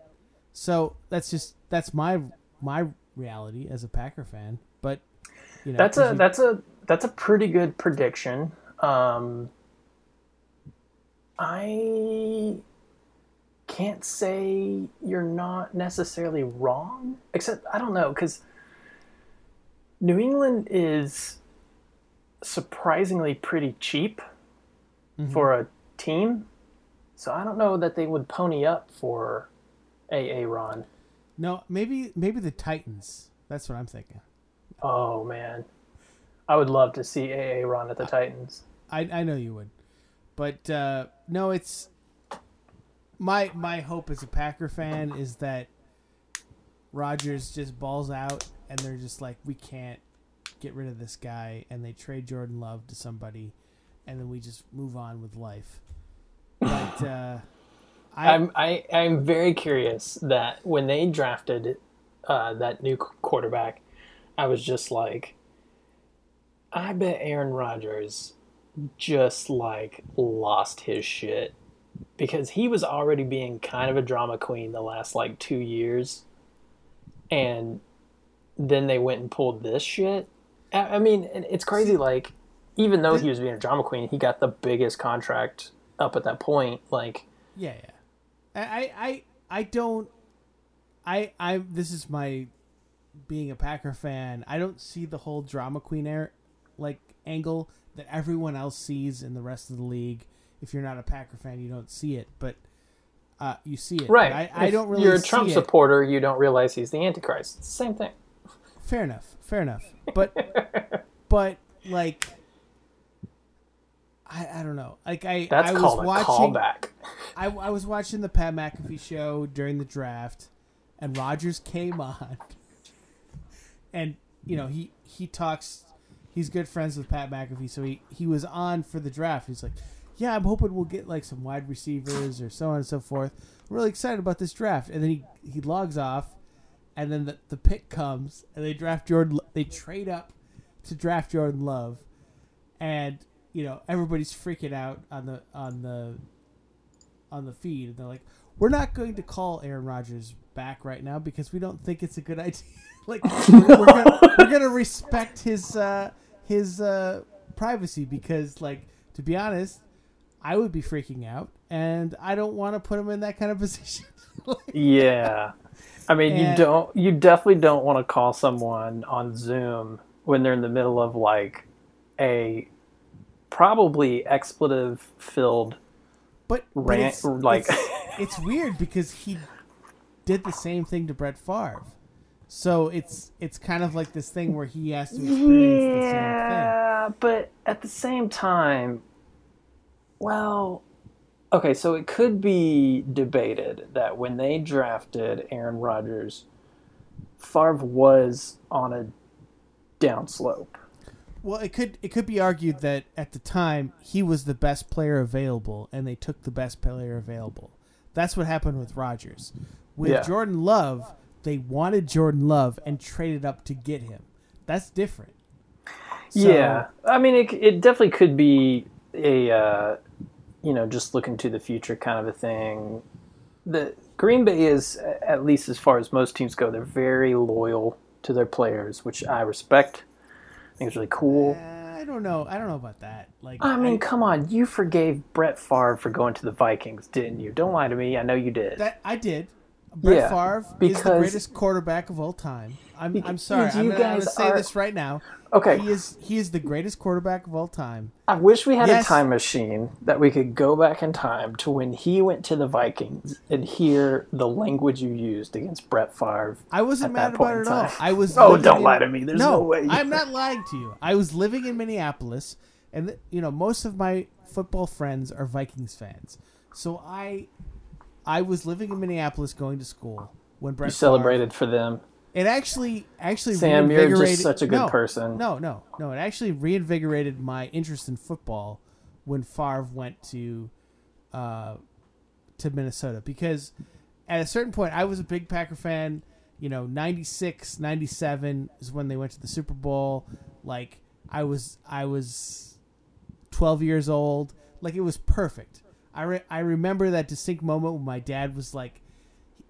So that's just that's my my reality as a Packer fan. But you know, That's a you- that's a that's a pretty good prediction. Um, I can't say you're not necessarily wrong, except I don't know because New England is surprisingly pretty cheap mm-hmm. for a team, so I don't know that they would pony up for AA Ron. no maybe maybe the Titans. That's what I'm thinking. Oh man, I would love to see AA Ron at the Titans. I I know you would, but uh, no, it's my my hope as a Packer fan is that Rodgers just balls out and they're just like we can't get rid of this guy and they trade Jordan Love to somebody and then we just move on with life. But uh, I I'm I, I'm very curious that when they drafted uh, that new quarterback, I was just like, I bet Aaron Rodgers just like lost his shit because he was already being kind of a drama queen the last like two years, and then they went and pulled this shit. I mean, it's crazy. Like, even though he was being a drama queen, he got the biggest contract up at that point. Like, Yeah, yeah. I, I, I don't. I, I. This is my being a Packer fan. I don't see the whole drama queen air, like angle that everyone else sees in the rest of the league. If you're not a Packer fan, you don't see it, but uh, you see it. Right. I, I don't really. You're a Trump it. supporter. You don't realize he's the Antichrist. It's the same thing. Fair enough. Fair enough. But, <laughs> but like. I, I don't know. Like I, That's I was a watching. callback. I, I was watching the Pat McAfee show during the draft, and Rodgers came <laughs> on, and you know he he talks. He's good friends with Pat McAfee, so he he was on for the draft. He's like, "Yeah, I'm hoping we'll get like some wide receivers or so on and so forth. I'm really excited about this draft." And then he he logs off, and then the, the pick comes, and they draft Jordan. They trade up to draft Jordan Love, and you know everybody's freaking out on the on the on the feed, and they're like, "We're not going to call Aaron Rodgers back right now because we don't think it's a good <laughs> idea. <laughs> like, we're, gonna, we're gonna respect his uh, his uh, privacy because, like, to be honest, I would be freaking out, and I don't want to put him in that kind of <laughs> position. Yeah. I mean, you don't. You definitely don't want to call someone on Zoom when they're in the middle of like a probably expletive-filled but, but it's, like, it's, it's weird because he did the same thing to Brett Favre. So it's it's kind of like this thing where he has to experience the same thing. yeah, but at the same time, well, okay, so it could be debated that when they drafted Aaron Rodgers, Favre was on a downslope. Well, it could it could be argued that at the time he was the best player available, and they took the best player available. That's what happened with Rodgers. With Yeah. Jordan Love, they wanted Jordan Love and traded up to get him. That's different. So- yeah, I mean, it, it definitely could be a, uh, you know, just looking to the future kind of a thing. The Green Bay is, at least as far as most teams go, they're very loyal to their players, which I respect. I think it's really cool. Uh, I don't know. I don't know about that. Like, I mean, come on, you forgave Brett Favre for going to the Vikings, didn't you? Don't lie to me. I know you did. that I did. Brett Yeah, Favre is the greatest quarterback of all time. I'm, I'm sorry. I'm you I'm gonna say are- this right now. okay, He is he is the greatest quarterback of all time. I wish we had Yes. a time machine that we could go back in time to when he went to the Vikings and hear the language you used against Brett Favre. I wasn't mad about it at all. I was. <laughs> Oh, don't in- lie to me. There's no way you- I'm not lying to you. I was living in Minneapolis, and you know most of my football friends are Vikings fans. So I, I was living in Minneapolis, going to school when Brett You Favre- celebrated for them. It actually actually Sam, you're just such a good no, person. No, no, no. It actually reinvigorated my interest in football when Favre went to, uh, to Minnesota because at a certain point I was a big Packer fan. You know, 96, 97 is when they went to the Super Bowl. Like I was, I was 12 years old. Like it was perfect. I re- I remember that distinct moment when my dad was like,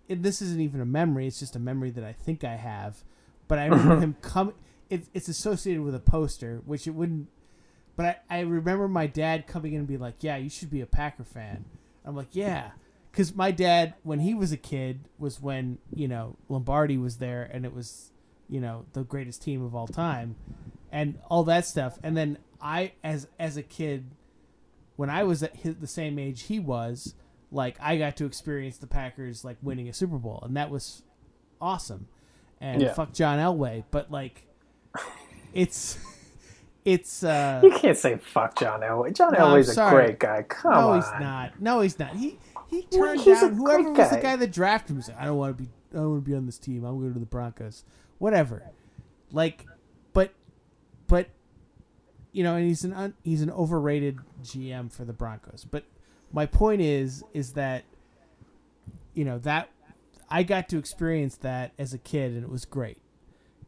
this isn't even a memory; it's just a memory that I think I have. But I remember <laughs> him coming. It, it's associated with a poster, which it wouldn't. But I, I remember my dad coming in and be like, "Yeah, you should be a Packer fan." I'm like, "Yeah," because my dad, when he was a kid, was when you know Lombardi was there, and it was, you know, the greatest team of all time, and all that stuff. And then I, as as a kid, when I was at his, the same age he was, like I got to experience the Packers like winning a Super Bowl, and that was awesome. And Yeah. fuck John Elway, but like, it's <laughs> it's uh You can't say fuck John Elway. John No, Elway's a great guy. Come no, on. No, he's not. No, he's not. He he Well, turned a down whoever was the guy. guy that drafted him. Said, I don't want to be. I don't want to be on this team. I'm going to the Broncos. Whatever. Like, but but you know, and he's an un, he's an overrated GM for the Broncos. But my point is is that you know that I got to experience that as a kid, and it was great.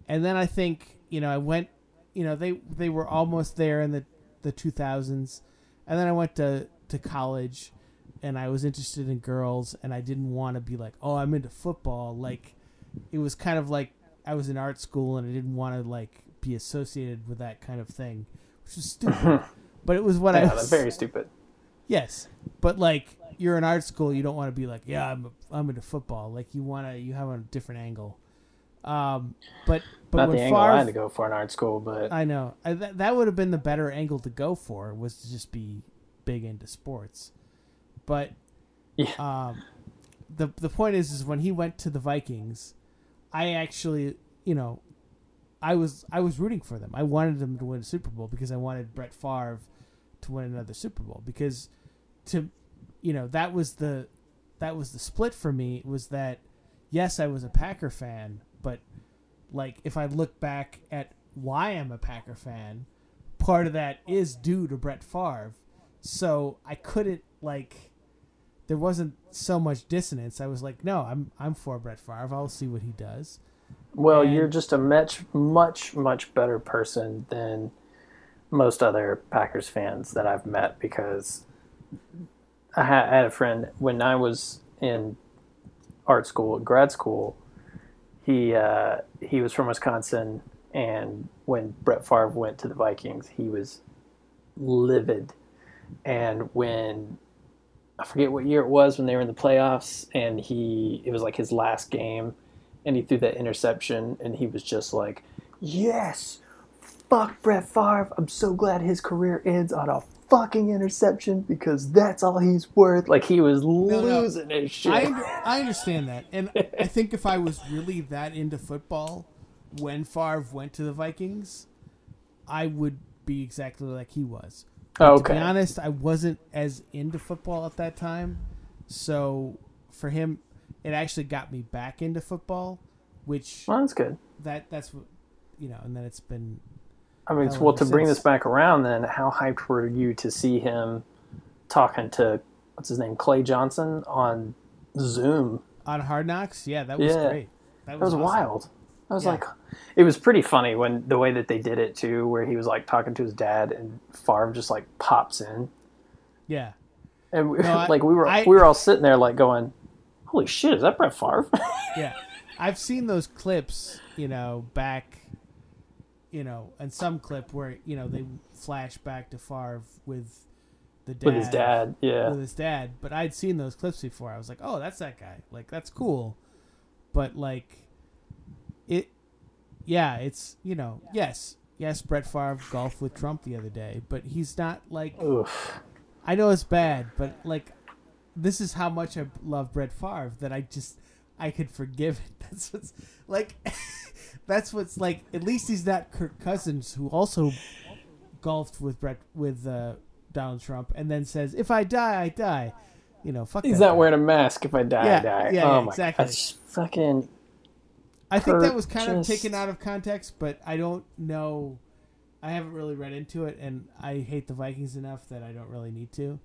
And then I think you know I went, you know they they were almost there in the the 2000s, and then I went to to college, and I was interested in girls, and I didn't want to be like, oh, I'm into football. Like, it was kind of like I was in art school, and I didn't want to like be associated with that kind of thing, which is stupid. <laughs> but it was what I was. very stupid. Yes, but like you're in art school, you don't want to be like, yeah, I'm I'm into football. Like you want to, you have a different angle. Um, but but Not when the angle I had to go for in art school, but I know I, that that would have been the better angle to go for was to just be big into sports. But Yeah. um, the the point is, is when he went to the Vikings, I actually, you know, I was I was rooting for them. I wanted them to win a Super Bowl because I wanted Brett Favre to win another Super Bowl because to you know that was the that was the split for me was that yes I was a Packer fan but like if I look back at why I'm a Packer fan part of that is due to Brett Favre. So I couldn't like there wasn't so much dissonance. I was like no I'm I'm for Brett Favre. I'll see what he does well, and- you're just a much, much, much better person than most other Packers fans that I've met because I had, I had a friend when I was in art school, grad school. He uh, he was from Wisconsin, and when Brett Favre went to the Vikings, he was livid. And when I forget what year it was when they were in the playoffs, and he it was like his last game, and he threw that interception, and he was just like, "Yes, fuck Brett Favre. I'm so glad his career ends on a fucking interception because that's all he's worth." Like he was no. losing his shit. I, <laughs> I understand that, and I think if I was really that into football when Favre went to the Vikings, I would be exactly like he was. But To okay. be honest, I wasn't as into football at that time, so for him, it actually got me back into football, which well, that's good. that that's what you know, and then it's been I mean, well, to bring this back around, then how hyped were you to see him talking to what's his name, Clay Johnson, on Zoom? on Hard Knocks. Yeah, that was Yeah. great. That was awesome. wild. I was Yeah. like, it was pretty funny when the way that they did it too, where he was like talking to his dad, and Favre just like pops in, Yeah, and we, No, I- <laughs> like we were I- we were all sitting there like going, "Holy shit, is that Brett Favre?" <laughs> yeah. I've seen those clips, you know, back, you know, and some clip where you know they flash back to Favre with the dad With his dad, yeah. with his dad. But I'd seen those clips before. I was like, oh, that's that guy. Like that's cool. But like, it, yeah, it's you know, yes, yes, Brett Favre golfed with Trump the other day, but he's not like Oof. I know it's bad, but like, this is how much I love Brett Favre that I just I could forgive it. <laughs> That's what's like. <laughs> that's what's like. At least he's not Kirk Cousins, who also golfed with Brett with uh, Donald Trump, and then says, "If I die, I die." You know, fuck. He's that not guy. wearing a mask. If I die, Yeah, I die. yeah, oh yeah, my exactly. That's fucking. I think that was kind of taken out of context, but I don't know. I haven't really read into it, and I hate the Vikings enough that I don't really need to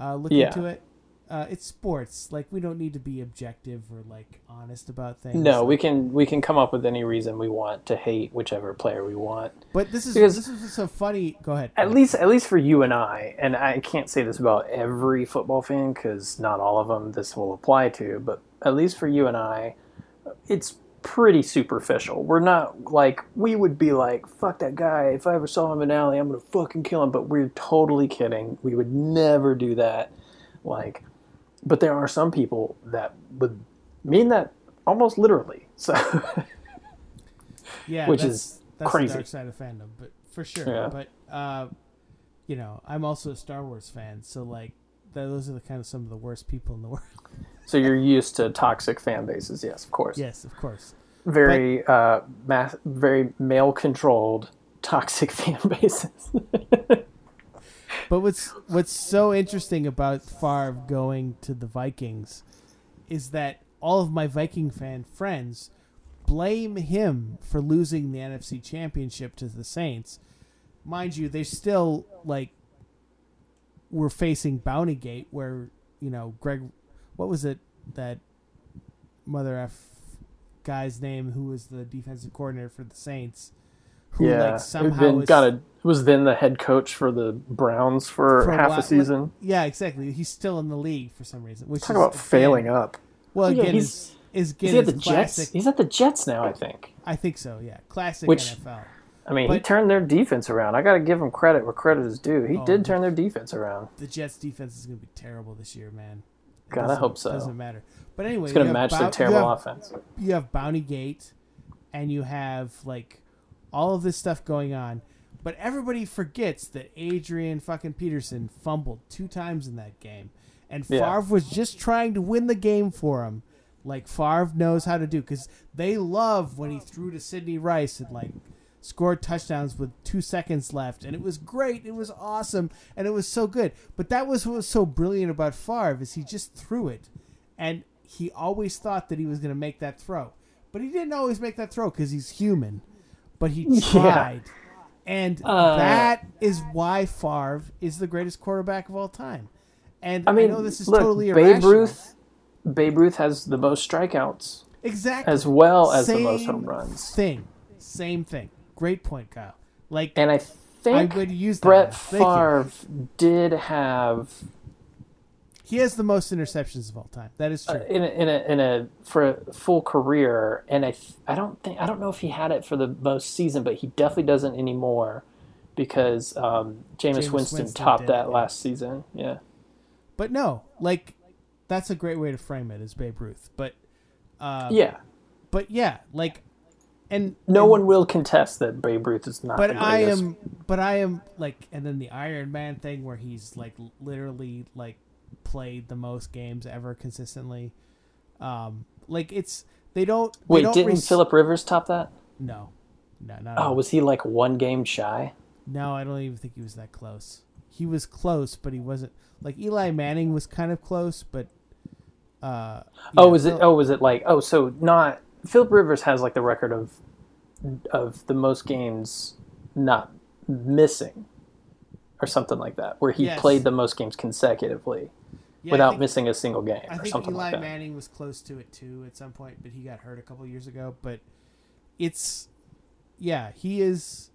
uh, look Yeah. into it. Uh, it's sports. Like we don't need to be objective or like honest about things. No, we can we can come up with any reason we want to hate whichever player we want. But this is Because- this is so funny. Go ahead. At least at least for you and I, and I can't say this about every football fan because not all of them this will apply to, but at least for you and I, it's pretty superficial. We're not like we would be like, "Fuck that guy! If I ever saw him in an alley, I'm gonna fucking kill him." But we're totally kidding. We would never do that. Like, but there are some people that would mean that almost literally. So yeah, which that's, is that's crazy. the dark side of fandom, but for sure. Yeah. But uh, you know, I'm also a Star Wars fan, so like, those are the kind of some of the worst people in the <laughs> world. so you're used to toxic fan bases, yes, of course. yes, of course. very uh, mass, very male controlled toxic <laughs> fan bases. <laughs> But what's what's so interesting about Favre going to the Vikings is that all of my Viking fan friends blame him for losing the NFC Championship to the Saints. Mind you, they still like were facing Bountygate, where you know Greg, what was it that mother f guy's name who was the defensive coordinator for the Saints, who yeah, like somehow is- got a, was then the head coach for the Browns for, for a half while- a season. Yeah, exactly. He's still in the league for some reason. Which Talk about again- failing up. Well, oh, Yeah, he's- is, is Is again he at the classic. Jets? He's at the Jets now, I think. I think so. Yeah, classic Which- NFL. I mean, he turned their defense around. I got to give him credit where credit is due. He Oh, did turn their defense around. The Jets' defense is going to be terrible this year, man. It God, I hope so. Doesn't matter. But anyway, It's going to match Bou- their terrible you have, offense. You have Bounty Gate, and you have like all of this stuff going on. But everybody forgets that Adrian fucking Peterson fumbled two times in that game, and Yeah. Favre was just trying to win the game for him, like Favre knows how to do. Because they love when he threw to Sidney Rice and like scored touchdowns with two seconds left, and it was great. It was awesome, and it was so good. But that was what was so brilliant about Favre is he just threw it, and he always thought that he was going to make that throw, but he didn't always make that throw because he's human. But he <laughs> Yeah. tried, and Uh, that is why Favre is the greatest quarterback of all time. And I mean, know this is look, totally Babe irrational. Ruth. Babe Ruth has the most strikeouts exactly as well as the most home runs. Thing, same thing. Great point, Kyle. Like And I I think would use Brett. Favre did have He has the most interceptions of all time. That is true. uh, in a, in a in a for a full career, and I I don't think I don't know if he had it for the most season, but he definitely doesn't anymore because um, Jameis Jameis Winston, Winston topped that yeah. last season. Yeah, but no, like that's a great way to frame it as Babe Ruth. But uh, yeah. but yeah, like and No and- one will contest that Babe Ruth is not. But the I am, but I am like, and then the Iron Man thing where he's like literally like played the most games ever consistently. Um, like it's they don't. They Wait, don't didn't res- Philip Rivers top that? No, no, not. Oh, was he like one game shy? no, I don't even think he was that close. He was close, but he wasn't. Like Eli Manning was kind of close, but. Uh, oh, was it? Oh, was it like? Oh, so not Philip Rivers has like the record of of the most games not missing, or something like that, where he Yes. played the most games consecutively yeah, without think- missing a single game, I or think something Eli like that. Manning was close to it too at some point, but he got hurt a couple years ago. But it's, yeah, he is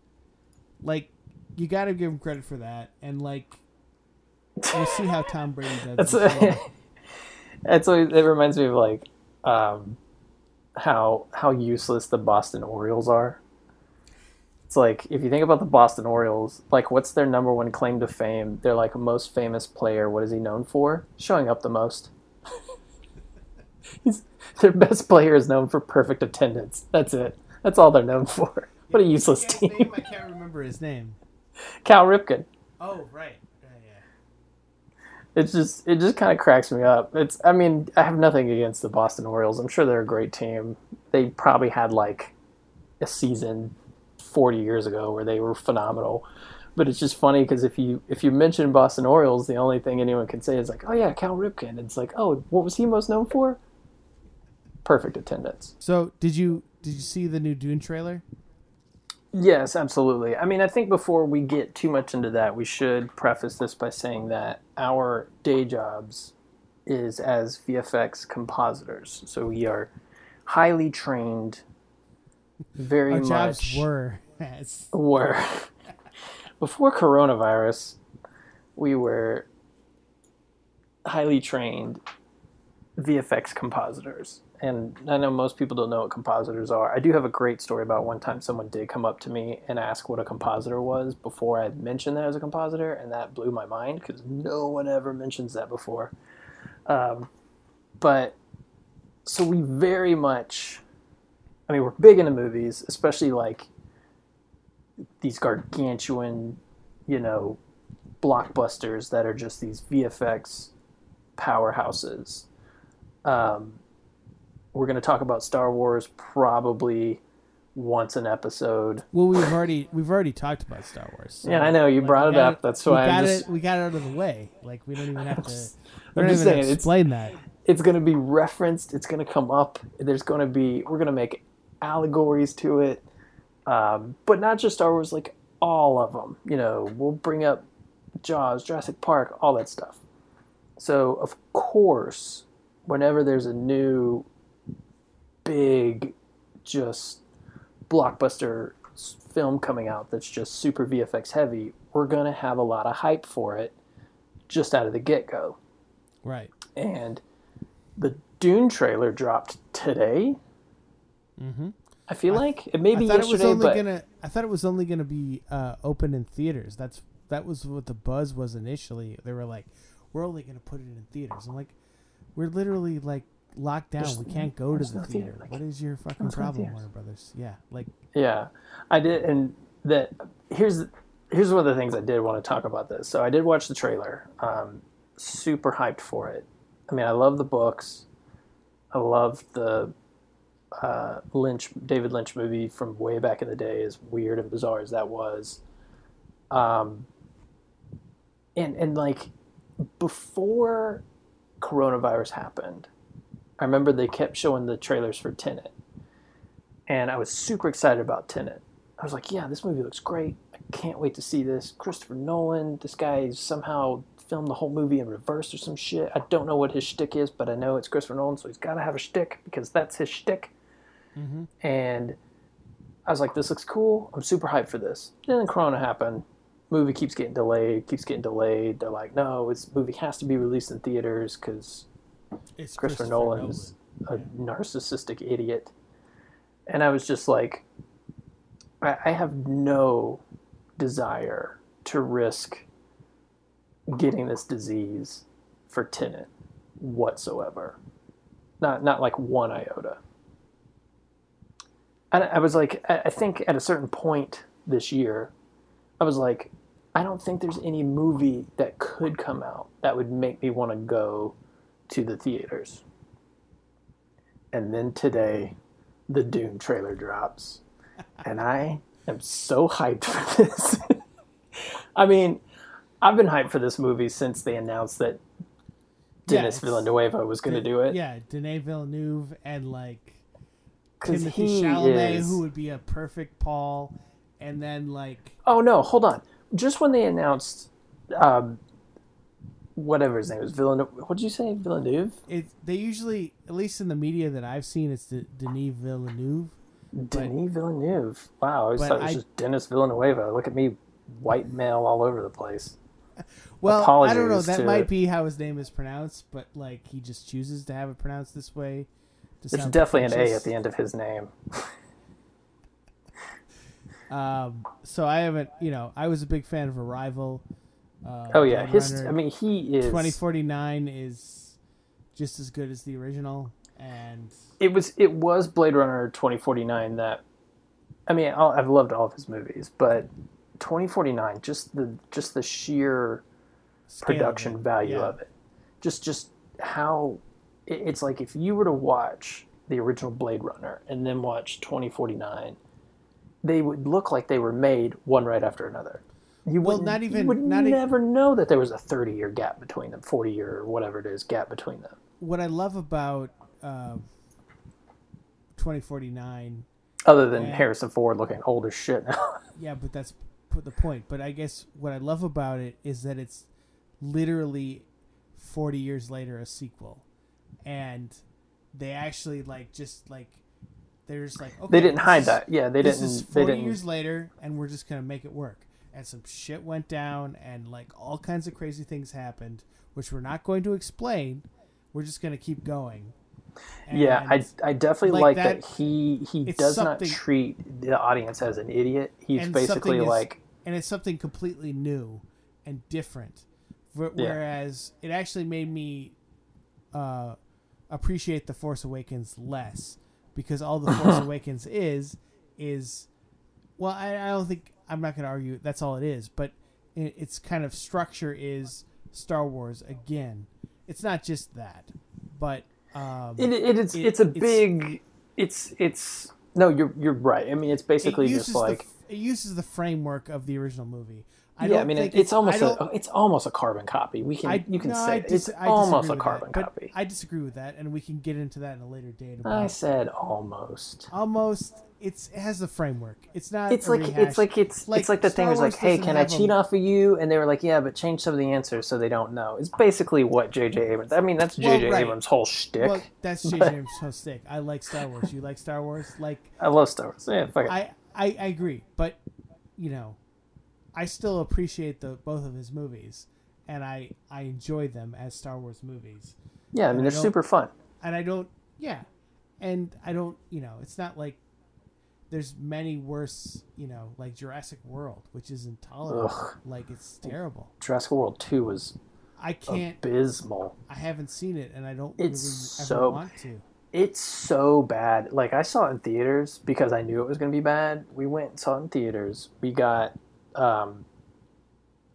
like you got to give him credit for that, and like we'll see how Tom Brady does. That's <laughs> that's always, it reminds me of like um, how how useless the Boston Orioles are. It's like if you think about the Boston Orioles, like what's their number one claim to fame? They're like most famous player. What is he known for? Showing up the most. <laughs> He's their best player is known for perfect attendance. That's it. That's all they're known for. What a useless team. name, I can't remember his name. <laughs> Cal Ripken. Oh right, yeah, yeah. it's just it just kind of cracks me up. It's I mean I have nothing against the Boston Orioles. I'm sure they're a great team. They probably had like a season 40 years ago where they were phenomenal. But it's just funny because if you if you mention Boston Orioles, the only thing anyone can say is like, "Oh yeah, Cal Ripken." It's like, "Oh, what was he most known for?" Perfect attendance. So did you did you see the new Dune trailer? Yes, absolutely. I mean, I think before we get too much into that, we should preface this by saying that our day jobs is as VFX compositors. So we are highly trained, very Our much jobs were as were before coronavirus, we were highly trained VFX compositors. And I know most people don't know what compositors are. I do have a great story about one time someone did come up to me and ask what a compositor was before I mentioned that as a compositor, and that blew my mind because no one ever mentions that before. Um, but so we very much, I mean, we're big into movies, especially like these gargantuan, you know, blockbusters that are just these VFX powerhouses. Um, we're going to talk about Star Wars probably once an episode. well, we've already we've already talked about Star Wars. so, Yeah, I know you like, brought it up. That's we why got just it. We got it out of the way. Like we don't even have to. <laughs> I'm just saying, it's- explain that. it's going to be referenced. It's going to come up. There's going to be we're going to make allegories to it, um, but not just Star Wars. Like all of them. You know, we'll bring up Jaws, Jurassic Park, all that stuff. So of course, whenever there's a new big, just blockbuster film coming out that's just super VFX heavy, we're going to have a lot of hype for it just out of the get go Right. and the Dune trailer dropped today. Mm-hmm. I feel like it may I be thought it was only but gonna. I thought it was only gonna be uh, open in theaters. That's that was what the buzz was initially. They were like, "We're only gonna put it in theaters." I'm like, "We're literally like locked down. There's- we can't go to the no theater. theater, like- what is your fucking no problem. Warner Brothers?" Yeah, like yeah, I did, and that here's here's one of the things I did want to talk about this. So I did watch the trailer. Um, super hyped for it. I mean, I love the books. I love the uh, Lynch David Lynch movie from way back in the day, as weird and bizarre as that was. Um, and and like before coronavirus happened, I remember they kept showing the trailers for Tenet, and I was super excited about Tenet. I was like, "Yeah, this movie looks great. I can't wait to see this." Christopher Nolan, this guy somehow filmed the whole movie in reverse or some shit. I don't know what his shtick is, but I know it's Christopher Nolan, so he's got to have a shtick because that's his shtick. Mhm. And I was like, "This looks cool. I'm super hyped for this." And then Corona happened. Movie keeps getting delayed, keeps getting delayed. They're like, "No, this movie has to be released in theaters because it's Christopher Nolan's a narcissistic idiot. And I was just like, I, I have no desire to risk getting this disease for Tenet whatsoever. Not not like one iota. And I was like, I think at a certain point this year, I was like, I don't think there's any movie that could come out that would make me want to go to the theaters. And then today, the Dune trailer drops. <laughs> And I am so hyped for this. <laughs> I mean, I've been hyped for this movie since they announced that Yeah, Denis Villeneuve was going to do it. Yeah, Denis Villeneuve and like Timothy he Chalamet, is- who would be a perfect Paul, and then like Oh, no, hold on. Just when they announced um, whatever his name was, Villeneuve. What did you say? Villeneuve? it, they usually, at least in the media that I've seen, it's the Denis Villeneuve. Denis Villeneuve. Wow, I always thought it was I- just Dennis Villanueva. Look at me, white male all over the place. <laughs> Well, I don't know. That might be how his name is pronounced, but like he just chooses to have it pronounced this way. There's definitely an A at the end of his name. <laughs> Um, so I haven't, you know, I was a big fan of Arrival. Uh, Oh yeah, Blade his. Runner. I mean, he is. 2049 is just as good as the original, and It was. It was Blade Runner 2049 that. I mean, I'll, I've loved all of his movies, but 2049, just the just the sheer scale production it, value yeah. of it, just just how it's like if you were to watch the original Blade Runner and then watch 2049, they would look like they were made one right after another. You Well, would not even- you would not never know that there was a 30 year gap between them, 40 year or whatever it is gap between them. What I love about uh, 2049, Other than Yeah. Harrison Ford looking old as shit now. <laughs> yeah, but that's the point. But I guess what I love about it is that it's literally 40 years later a sequel and they actually like just like there's like okay, they didn't hide that. Yeah, they this didn't. is they 40 didn't. years later and we're just gonna make it work and some shit went down and like all kinds of crazy things happened which we're not going to explain we're just gonna keep going yeah, I, I definitely like like, that- that, he he does not treat the audience as an idiot. He's basically is- like and it's something completely new and different. Wh- Whereas it actually made me uh, appreciate the Force Awakens less because all the Force <coughs> Awakens is is well, I, I don't think I'm not going to argue that's all it is, but it, its kind of structure is Star Wars again. It's not just that, but um, it, it is it- it's a it's- big it's it's no you're you're right. I mean it's basically just like the, it uses the framework of the original movie. I yeah. I mean think it, it's almost a, it's almost a carbon copy. We can I, you can no, say dis- it's almost a carbon that, copy. I disagree with that, and we can get into that in a later date. I said almost. almost, it's it has the framework. It's not. It's a like rehash. it's like it's Like, it's like the Star thing was like, hey, can I cheat off of you? And they were like, yeah, but change some of the answers so they don't know. It's basically what J.J. Abrams. I mean, that's Well, J.J. right. Abrams' whole shtick. Well, that's J.J. Abrams' whole stick. I like Star Wars. You like Star Wars? Like <laughs> I love Star Wars. Yeah, fuck it. I, I, I agree, but you know, I still appreciate the both of his movies, and I I enjoy them as Star Wars movies. yeah, I mean I they're don't- super fun. and I don't yeah and I don't you know it's not like there's many worse you know like Jurassic World which is intolerable Ugh. like it's terrible Jurassic World Two was I can't abysmal. I haven't seen it and I don't It's really ever so- want to It's so bad. Like I saw it in theaters because I knew it was going to be bad. We went and saw it in theaters. We got um,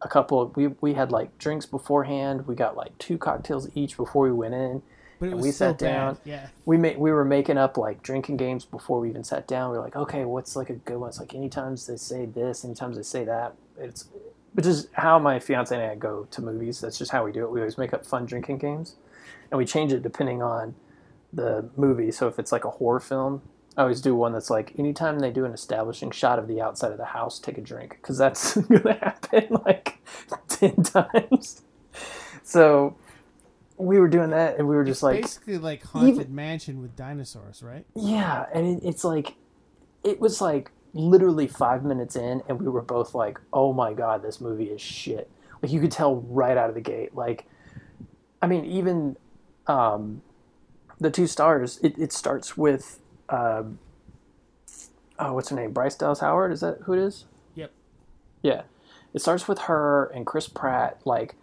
a couple. Of, we we had like drinks beforehand. We got like two cocktails each before we went in. And we so sat bad. down. yeah we made we were making up like drinking games before we even sat down. We were like, okay, what's like a good one? It's like anytime they say this, anytime they say that. It's which is how my fiance and I go to movies. That's just how we do it. We always make up fun drinking games, and we change it depending on the movie. So if it's like a horror film, I always do one that's like anytime they do an establishing shot of the outside of the house, take a drink because that's <laughs> gonna happen like <laughs> ten times. So we were doing that, and we were just it's like, basically like haunted mansion with dinosaurs right yeah, and it, it's like, it was like literally five minutes in, and we were both like, "Oh my god, this movie is shit." Like you could tell right out of the gate. Like, I mean, even um, the two stars. It, it starts with, um, oh, what's her name? Bryce Dallas Howard. Is that who it is? Yep. Yeah, it starts with her and Chris Pratt, like,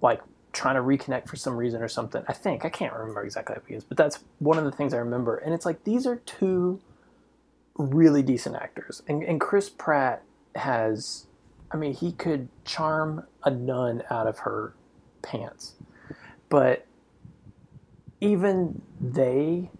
like trying to reconnect for some reason or something. I think I can't remember exactly what it is, but that's one of the things I remember. And it's like these are two really decent actors, and and Chris Pratt has, I mean, he could charm a nun out of her pants, but even they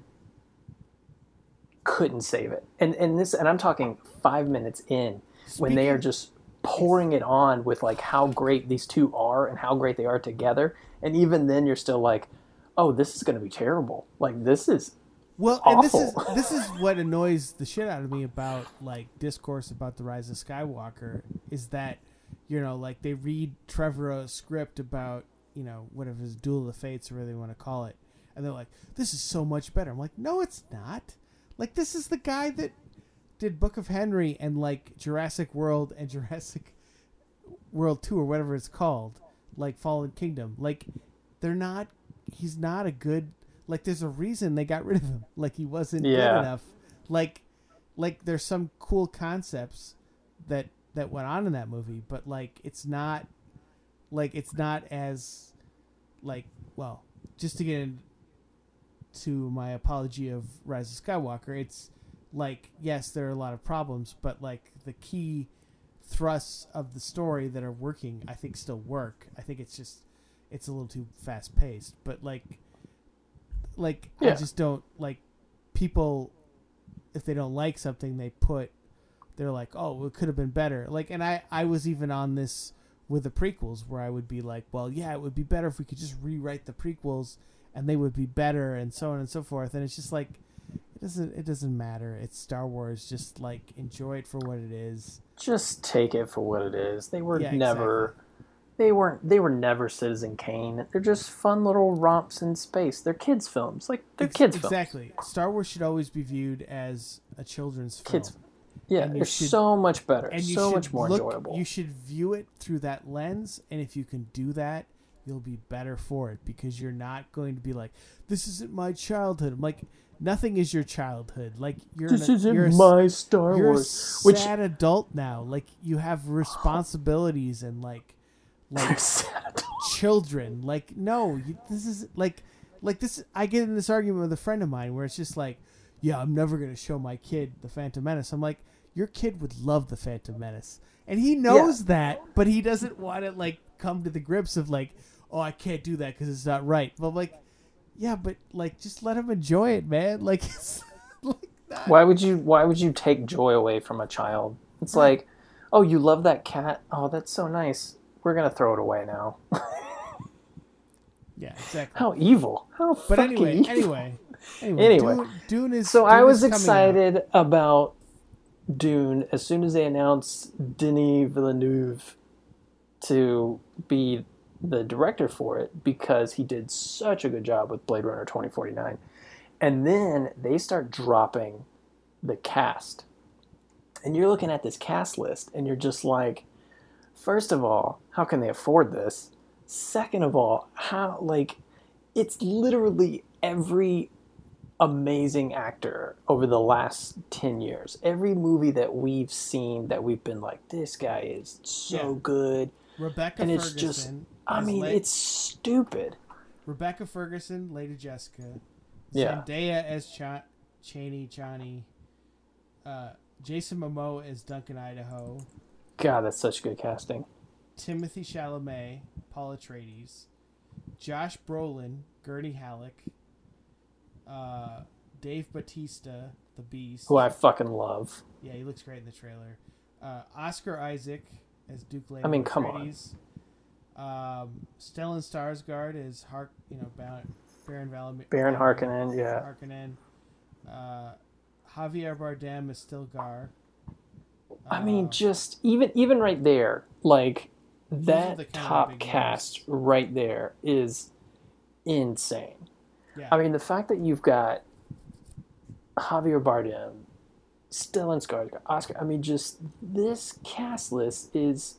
couldn't save it. And and this and I'm talking 5 minutes in when they are just pouring it on with like how great these two are and how great they are together and even then you're still like oh this is going to be terrible like this is Well, and this is this is what <laughs> annoys the shit out of me about like discourse about the rise of Skywalker is that you know like they read Trevorrow's script about you know whatever his Duel of the Fates or whatever they want to call it, and they're like, "This is so much better." I'm like, "No, it's not. Like this is the guy that did Book of Henry and like Jurassic World and Jurassic World Two or whatever it's called, like Fallen Kingdom. Like they're not. He's not a good. Like there's a reason they got rid of him. Like he wasn't good enough. Like, like there's some cool concepts that that went on in that movie, but like it's not. Like it's not as, like well, just to get into my apology of Rise of Skywalker, it's like yes, there are a lot of problems, but like the key thrusts of the story that are working, I think still work. I think it's just it's a little too fast paced, but like like I just don't like people if they don't like something they put they're like, "Oh, it could have been better." Like and I I was even on this with the prequels where I would be like, "Well, yeah, it would be better if we could just rewrite the prequels and they would be better and so on and so forth." And it's just like it doesn't it doesn't matter. It's Star Wars. Just like enjoy it for what it is. just take it for what it is they were Yeah, never they weren't they were never Citizen Kane. They're just fun little romps in space. They're kids films. Like they're kids films. exactly. Star Wars should always be viewed as a children's film. Kids Yeah, they're should- so much better. and so much more look, enjoyable. You should view it through that lens, and if you can do that, you'll be better for it because you're not going to be like, "This isn't my childhood." I'm like, nothing is your childhood. Like you're this an, isn't you're a my Star you're a Wars. Which sad adult now. Like you have responsibilities and like <laughs> like children. Like no, you, this is like like this. I get in this argument with a friend of mine where it's just like, yeah, I'm never gonna show my kid the Phantom Menace. I'm like, your kid would love the Phantom Menace, and he knows that, but he doesn't want to like come to the grips of like, oh, I can't do that because it's not right. But like, yeah, but like, just let him enjoy it, man. <laughs> Like, it's <laughs> like not, why would you why would you take joy away from a child? It's like, oh, you love that cat. Oh, that's so nice. We're gonna throw it away now. <laughs> yeah, exactly. How evil. How But fucking anyway, evil. anyway, anyway, Anyway. Dune, Dune is So Dune I was coming out. excited about Dune as soon as they announced Denis Villeneuve to be the director for it because he did such a good job with Blade Runner 2049. And then they start dropping the cast. And you're looking at this cast list and you're just like, first of all, how can they afford this? Second of all, how, like, it's literally every amazing actor over the last 10 years. Every movie that we've seen that we've been like, this guy is so Yeah. good. Rebecca and it's Ferguson. just- I mean, La- it's stupid. Rebecca Ferguson, Lady Jessica. Yeah. Zendaya as Cha- Cheney Johnny. Uh, Jason Momoa as Duncan Idaho. God, that's such good casting. Timothy Chalamet, Paul Atreides. Josh Brolin, Gurney Halleck. Uh, Dave Batista, the Beast. Who I fucking love. Yeah, he looks great in the trailer. Uh, Oscar Isaac as Duke Leto I mean, come on. Atreides. Um, Stellan Skarsgård is Hark, you know, Baron, Baron Valam- Baron Harkonnen, yeah. Harkonnen. Uh, Javier Bardem as Stilgar. I mean, Uh, just even even right there, like that the top big cast right there is insane. yeah, I mean, the fact that you've got Javier Bardem, Stellan Skarsgård, Oscar. I mean, just this cast list is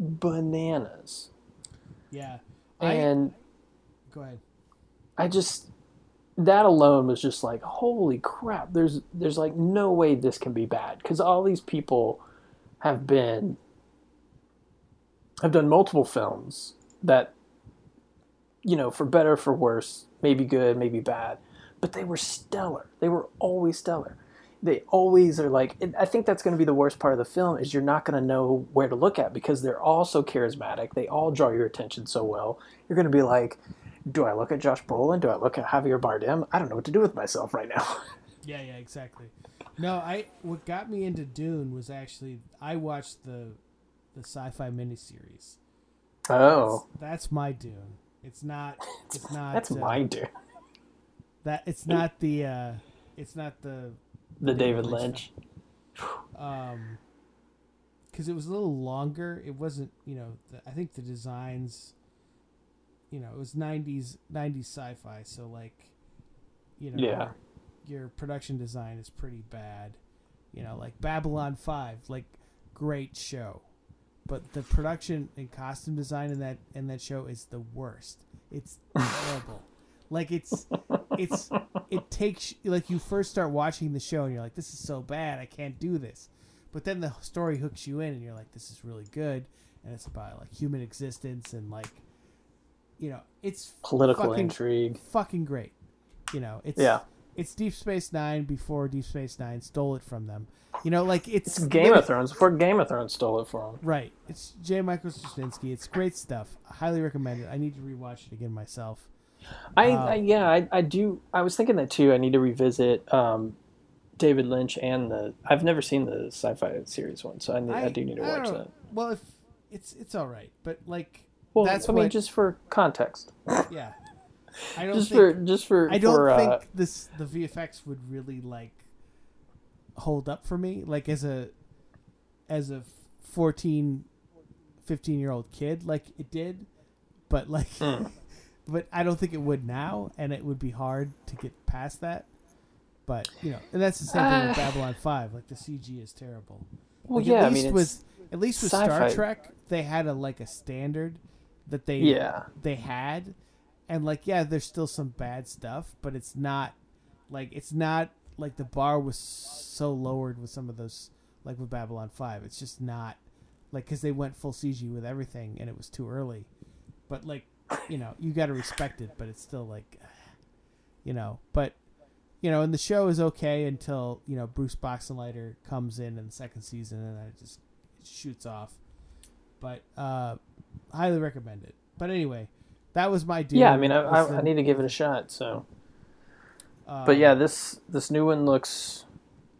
bananas. yeah. I, And go ahead. I just that alone was just like holy crap there's there's like no way this can be bad because all these people have been have done multiple films that you know for better or for worse maybe good maybe bad but they were stellar they were always stellar they always are like and i think that's going to be the worst part of the film is you're not going to know where to look at because they're all so charismatic they all draw your attention so well you're going to be like do I look at Josh Brolin? Do I look at Javier Bardem? I don't know what to do with myself right now. <laughs> Yeah, yeah, exactly. No, I what got me into Dune was actually I watched the the sci-fi miniseries. oh, That's my Dune. It's not. It's <laughs> not. that's uh, my dude. That it's not the. uh It's not the. The David David Lynch. um because it was a little longer. It wasn't you know the, i think the designs you know it was 90s 90s sci-fi so like you know Yeah. your, your production design is pretty bad. You know like babylon 5 like great show but the production and costume design in that in that show is the worst. It's <laughs> terrible like it's it's it takes like you first start watching the show and you're like this is so bad i can't do this. But then the story hooks you in and you're like this is really good. And it's about like human existence and like you know it's Political fucking, intrigue. fucking great. You know it's Yeah. it's deep space nine before deep space nine stole it from them. You know like it's, It's Game of Thrones before Game of Thrones stole it from. them. right. It's j. Michael straczynski. It's great stuff. Highly recommend it. I need to rewatch it again myself I, Uh, I yeah, I, I do. I was thinking that too. I need to revisit um, David Lynch and the. I've never seen the sci-fi series one, so I, need, I, do need to I watch that. well if it's it's all right but like Well, that's I mean, what- just for context, yeah i don't just think for just for I don't for, think uh, this the VFX would really like hold up for me like as a as a 14 15 year old kid like it did, but like, Mm. But I don't think it would now, and it would be hard to get past that. But you know, and that's the same thing with Uh. Babylon Five. Like the CG is terrible. Well, Like, yeah, at I least mean, with at least with Star sci-fi. Trek, they had a like a standard that they yeah, they had, and like yeah, there's still some bad stuff, but it's not like it's not like the bar was so lowered with some of those like with Babylon Five. It's just not like because they went full CG with everything and it was too early. But like you know, you got to respect it, but it's still like <sighs> you know, but you know, and the show is okay until you know Bruce Boxleitner comes in in the second season and then it just shoots off. But uh, highly recommend it. But anyway, that was my deal. yeah. I mean, I, I, I need to give it a shot. So, um, but yeah, this this new one looks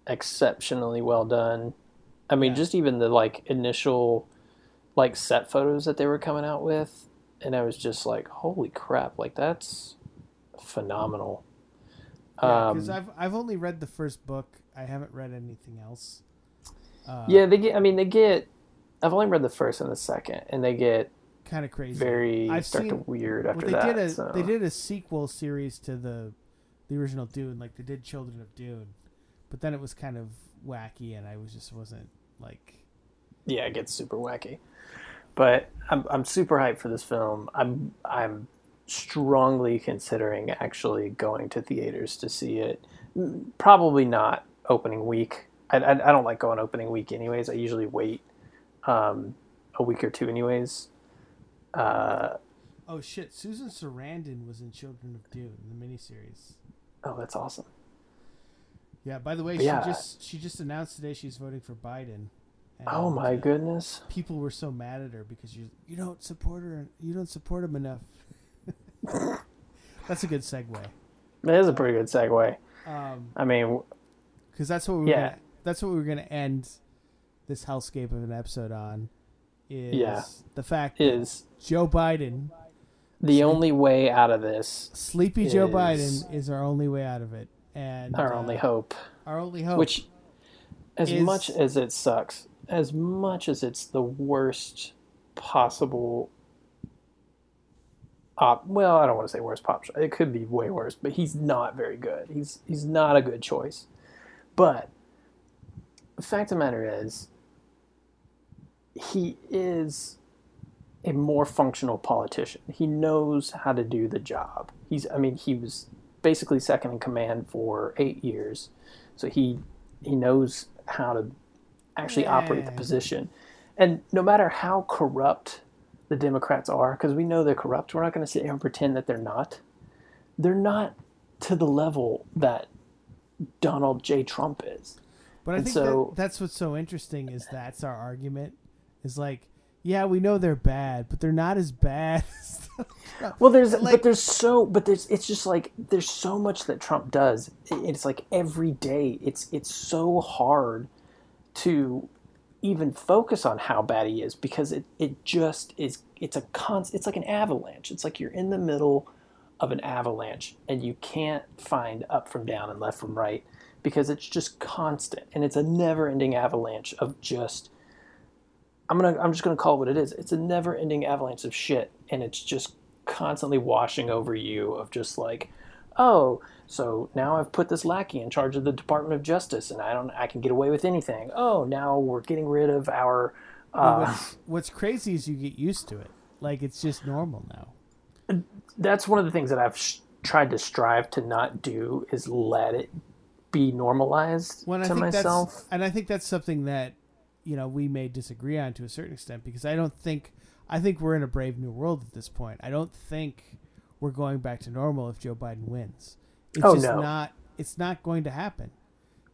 exceptionally well done. I mean, Yeah. just even the like initial like set photos that they were coming out with, and I was just like, holy crap! Like that's phenomenal. Yeah, because um, I've I've only read the first book. I haven't read anything else. Uh, yeah, they get. I mean, they get. I've only read the first and the second, and they get kind of crazy. very I've start to seen- weird Well, after they that. did a so. they did a sequel series to the the original Dune, like they did Children of Dune, but then it was kind of wacky, and I was just wasn't like. yeah, it gets super wacky. But I'm I'm super hyped for this film. I'm I'm strongly considering actually going to theaters to see it. Probably not opening week. I, I, I don't like going opening week anyways. I usually wait um, a week or two anyways. Uh, Oh shit! Susan Sarandon was in Children of Dune, the miniseries. oh, that's awesome. Yeah. By the way, But she yeah. just she just announced today she's voting for Biden. Oh my uh, goodness. People were so mad at her because you you don't support her. You don't support him enough. <laughs> That's a good segue. That is a pretty good segue. Um, I mean, because that's what we were Yeah. gonna, that's what we were gonna end this hellscape of an episode on. Is Yeah. the fact is Joe Biden, the only way out of this sleepy Joe Is- Biden, is our only way out of it, and our uh, only hope. Our only hope. Which, as is- much as it sucks, as much as it's the worst possible. Op- well, I don't want to say worst pop. It could be way worse, but he's not very good. He's he's not a good choice. But the fact of the matter is, he is a more functional politician. He knows how to do the job. He's I mean, he was basically second in command for 8 years. So he he knows how to actually operate the position. And no matter how corrupt the Democrats are, because we know they're corrupt, we're not going to sit here and pretend that they're not. They're not to the level that Donald J. Trump is. but I and think so- that, that's what's so interesting is that's our argument. Is like, yeah, we know they're bad, but they're not as bad. <laughs> as Well, there's Like- but there's so but there's it's just like there's so much that Trump does. It's like every day. It's it's so hard to even focus on how bad he is because it, it just is it's a const, it's like an avalanche. It's like you're in the middle of an avalanche and you can't find up from down and left from right because it's just constant and it's a never-ending avalanche of just I'm gonna I'm just gonna call it what it is. It's a never ending avalanche of shit and it's just constantly washing over you of just like, oh, so now I've put this lackey in charge of the Department of Justice and I don't I can get away with anything. Oh, now we're getting rid of our uh, what's, what's crazy is you get used to it. Like it's just normal now. that's one of the things that I've sh- tried to strive to not do is let it be normalized When I to think myself. and I think that's something that you know we may disagree on to a certain extent because I don't think I think we're in a brave new world at this point. I don't think we're going back to normal if Joe Biden wins. It's Oh, just no. not it's not going to happen.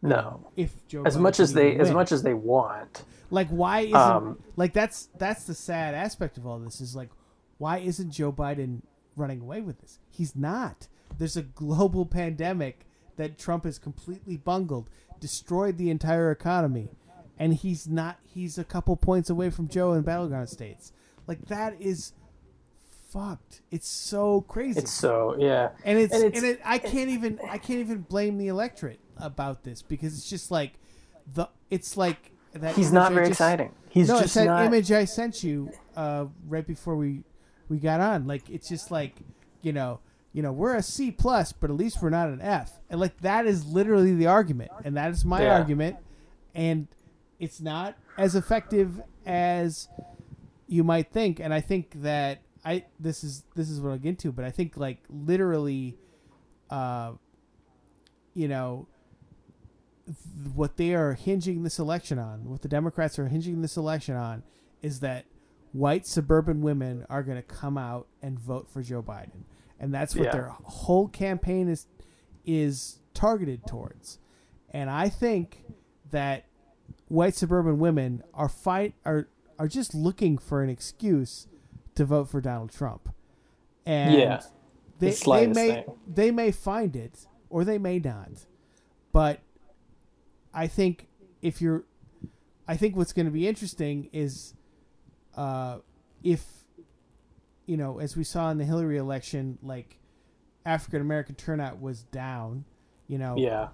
No. If Joe As Biden much as they even as much as they want. like why isn't Um, like that's that's the sad aspect of all this is like why isn't Joe Biden running away with this? He's not. There's a global <laughs> pandemic that Trump has completely bungled, destroyed the entire economy, and he's not he's a couple points away from Joe in battleground states. Like that is fucked. It's so crazy. It's so yeah. and it's and and, it, I can't even I can't even blame the electorate about this because it's just like the it's like that He's not I very just- exciting. He's no, just it's that not image I sent you uh, right before we we got on. Like it's just like you know you know we're a C plus, but at least we're not an F. And like that is literally the argument, and that is my Yeah. argument. And it's not as effective as you might think. And I think that I this is this is what I'll get into, but I think like literally, uh, you know, th- what they are hinging this election on, what the Democrats are hinging this election on, is that white suburban women are going to come out and vote for Joe Biden, and that's what Yeah. their whole campaign is is targeted towards. And I think that white suburban women are fight are are just looking for an excuse to vote for Donald Trump. And Yeah. they, they may thing. they may find it or they may not. But I think if you're I think what's going to be interesting is uh, if you know, as we saw in the Hillary election, like African American turnout was down. You know, Yeah.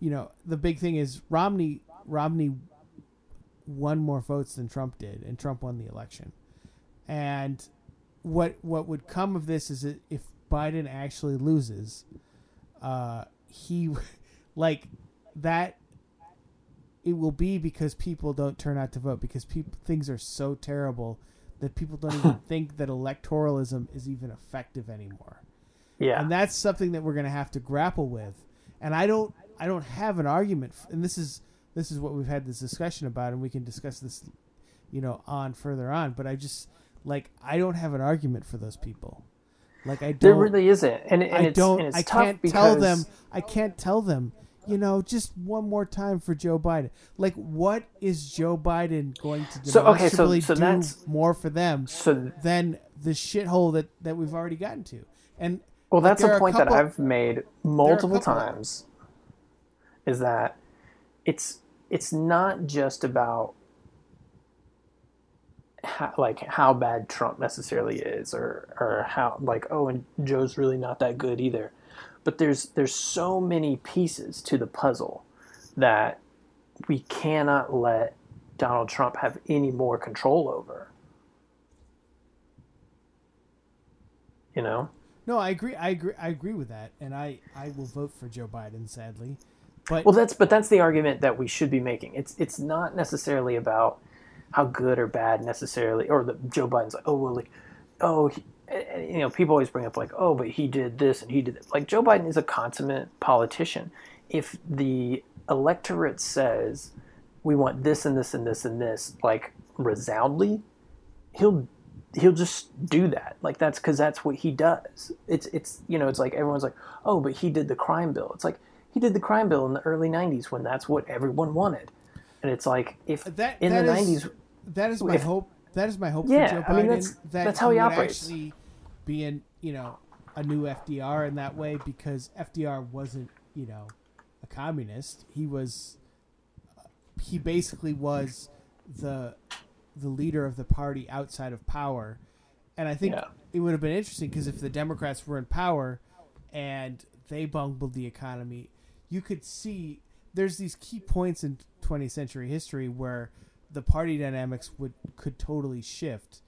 you know, the big thing is Romney Romney won more votes than Trump did, and Trump won the election. And what what would come of this is if Biden actually loses, uh, he <laughs> like that. It will be because people don't turn out to vote because people things are so terrible that people don't even <laughs> think that electoralism is even effective anymore Yeah. and that's something that we're going to have to grapple with and i don't i don't have an argument and this is this is what we've had this discussion about and we can discuss this you know on further on but i just like i don't have an argument for those people like i don't there really isn't, and, and i it's don't and i tough can't because tell them i can't tell them you know just one more time for joe biden like what is joe biden going to do? So, okay, so- so do that's- more for them So than the shithole that that we've already gotten to and Well, Like, that's a a point couple- that I've made multiple times. Is that it's it's not just about how, like how bad Trump necessarily is, or or how like oh, and Joe's really not that good either. But there's there's so many pieces to the puzzle that we cannot let Donald Trump have any more control over. You know. No, I agree. I agree. I agree with that, and I I will vote for Joe Biden. Sadly, but Well, that's but that's the argument that we should be making. It's it's not necessarily about how good or bad necessarily, or that Joe Biden's like, oh well, like, oh, he, you know, people always bring up like, oh, but he did this and he did that. Like Joe Biden is a consummate politician. If the electorate says we want this and this and this and this, like resoundly, he'll he'll just do that. Like that's because that's what he does. It's it's you know it's like everyone's like, oh, but he did the crime bill. It's like he did the crime bill in the early '90s when that's what everyone wanted, and it's like if that in that the is- '90s, that is my if- hope. That is my hope Yeah, for Joe Biden. I mean, that's- that that's how he would operates. Actually, be in you know a new FDR in that way because FDR wasn't you know a communist. He was he basically was the the leader of the party outside of power, and I think Yeah. it would have been interesting because if the Democrats were in power and they bungled the economy, you could see there's these key points in 20th century history where the party dynamics would could totally shift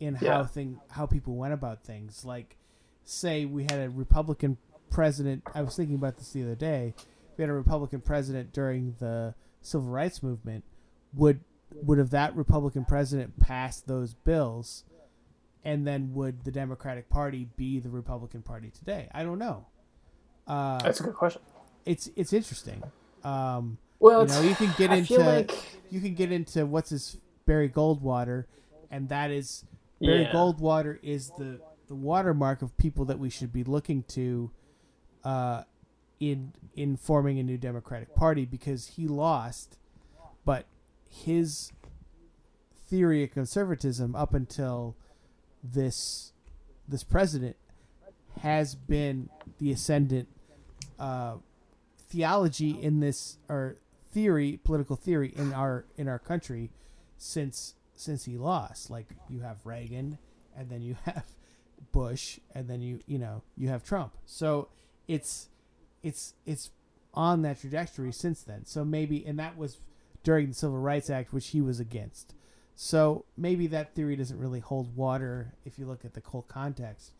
in how thing how people went about things. Like, say we had a Republican president. I was thinking about this the other day. We had a Republican president during the civil rights movement. Would would have that Republican president passed those bills, and then would the Democratic Party be the Republican Party today? I don't know. Uh, that's a good question. it's it's interesting. Um, Well, you know, you can get I into like you can get into what's his Barry Goldwater, and that is Barry Yeah. Goldwater is the the watermark of people that we should be looking to, uh, in in forming a new Democratic Party because he lost, but his theory of conservatism up until this this president has been the ascendant uh, theology in this or theory political theory in our in our country since since he lost. Like you have Reagan and then you <laughs> have Bush and then you you know you have Trump. So it's it's it's on that trajectory since then. So maybe and that was during the Civil Rights Act which he was against. So maybe that theory doesn't really hold water if you look at the whole context.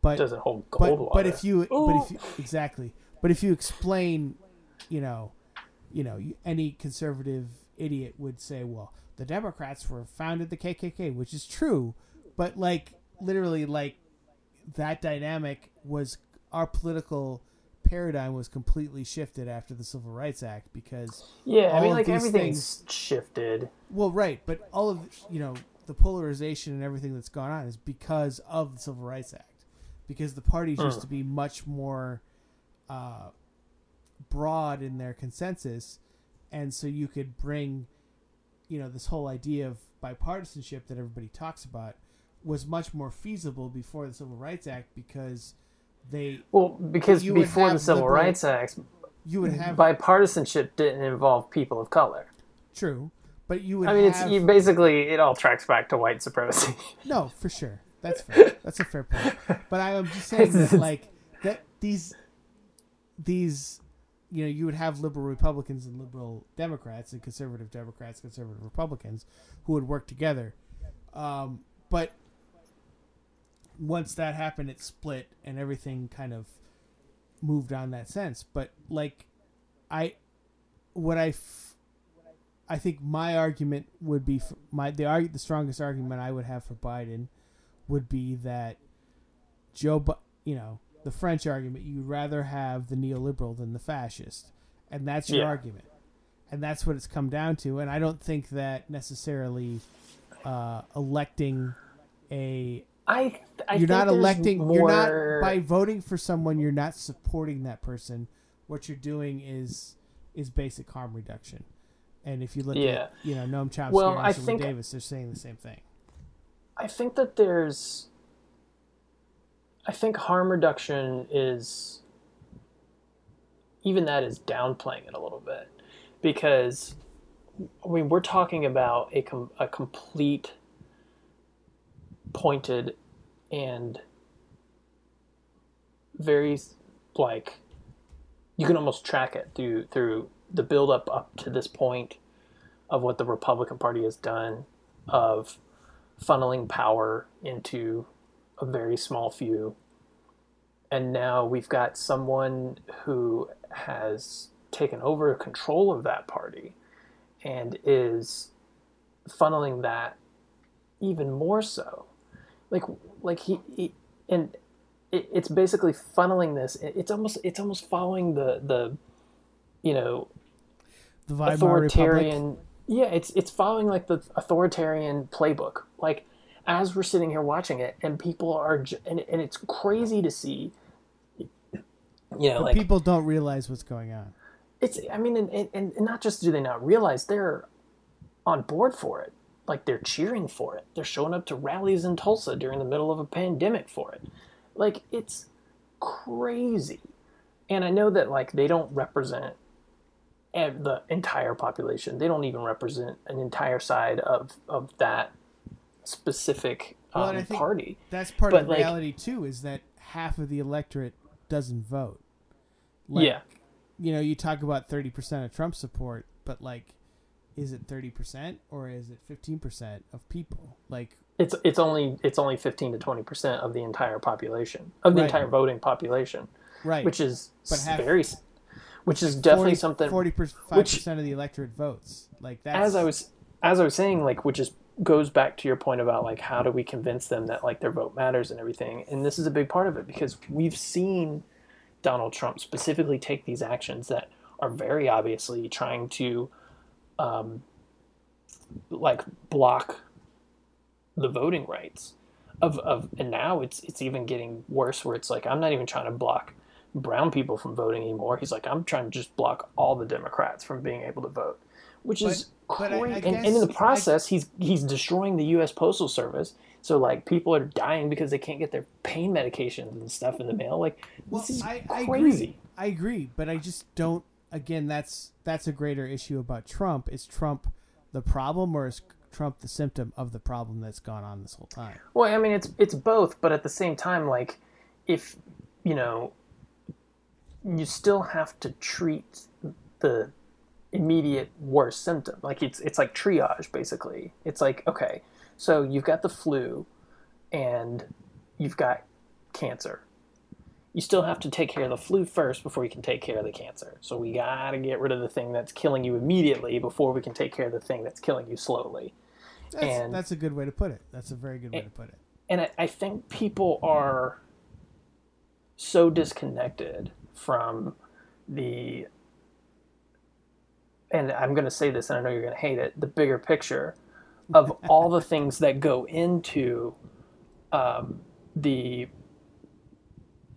But doesn't hold but, gold water. but if you but if you, exactly. But if you explain you know you know any conservative idiot would say well the democrats were founded the kkk which is true but like literally like that dynamic was our political paradigm was completely shifted after the civil rights act because yeah, I mean, like everything's shifted. well right but all of you know the polarization and everything that's gone on is because of the civil rights act because the parties used to be much more uh, broad in their consensus and so you could bring you know this whole idea of bipartisanship that everybody talks about was much more feasible before the civil rights act because they Well, because before the Civil liberal- Rights Act, you would have bipartisanship didn't involve people of color. true but you would I mean, have, it's you basically it all tracks back to white supremacy. <laughs> No, for sure. That's fair. That's a fair point. But I am just <laughs> saying that, like that these these you know you would have liberal Republicans and liberal Democrats and conservative Democrats, conservative Republicans who would work together. Um, but once that happened, it split and everything kind of moved on that sense. But like I, what I. F- I think my argument would be for my the arg- the strongest argument I would have for Biden would be that Joe, Bu- you know, the French argument. You'd rather have the neoliberal than the fascist, and that's your Yeah. argument, and that's what it's come down to. And I don't think that necessarily uh, electing a I, I you're not electing more... you're not by voting for someone you're not supporting that person what you're doing is is basic harm reduction and if you look Yeah. at you know noam chomsky Well, and Angela think- davis they're saying the same thing I think that there's. I think harm reduction is. Even that is downplaying it a little bit, because, I mean, we're talking about a com- a complete, pointed, and very like, you can almost track it through through the build up up to this point, of what the Republican Party has done, of funneling power into a very small few. And now we've got someone who has taken over control of that party and is funneling that even more so. Like like he, he and it, it's basically funneling this it's almost it's almost following the the you know the Weimar authoritarian Republic. yeah it's it's following like the authoritarian playbook like as we're sitting here watching it and people are j- and, and it's crazy to see you know but like people don't realize what's going on. It's i mean and, and, and not just do they not realize they're on board for it. Like they're cheering for it. They're showing up to rallies in tulsa during the middle of a pandemic for it. Like it's crazy. And i know that like they don't represent the entire population. They don't even represent an entire side of of that specific Well, um, and I think- party. that's part But, of like- reality too is that half of the electorate doesn't vote. Like, yeah. you know you talk about 30% of trump support but like is it 30% or is it 15% of people? Like it's it's only it's only 15 to 20 percent of the entire population of the Right. entire voting population right. which is But half- very which is definitely 40, something 45% of the electorate votes. Like that. as i was as i was saying like which is goes back to your point about like how do we convince them that like their vote matters and everything and this is a big part of it because we've seen donald trump specifically take these actions that are very obviously trying to um, like block the voting rights of, of and now it's it's even getting worse where it's like I'm not even trying to block brown people from voting anymore. He's like I'm trying to just block all the Democrats from being able to vote, which is but I- I crazy. and, and in the process, he's he's destroying the U.S. Postal Service. So like people are dying because they can't get their pain medications and stuff in the mail. Like well, this is I, I crazy. agree i agree but i just don't again that's that's a greater issue about trump is trump the problem or is trump the symptom of the problem that's gone on this whole time Well, I mean, it's it's both, but at the same time, like, if you know, you still have to treat the immediate worst symptom. Like it's it's like triage basically. It's like okay, so you've got the flu, and you've got cancer. You still have to take care of the flu first before you can take care of the cancer. So we gotta get rid of the thing that's killing you immediately before we can take care of the thing that's killing you slowly. That's, And- that's a good way to put it. That's a very good way to put it. and I, I think people are so disconnected from the and i'm going to say this and i know you're going to hate it the bigger picture of <laughs> all the things that go into um, the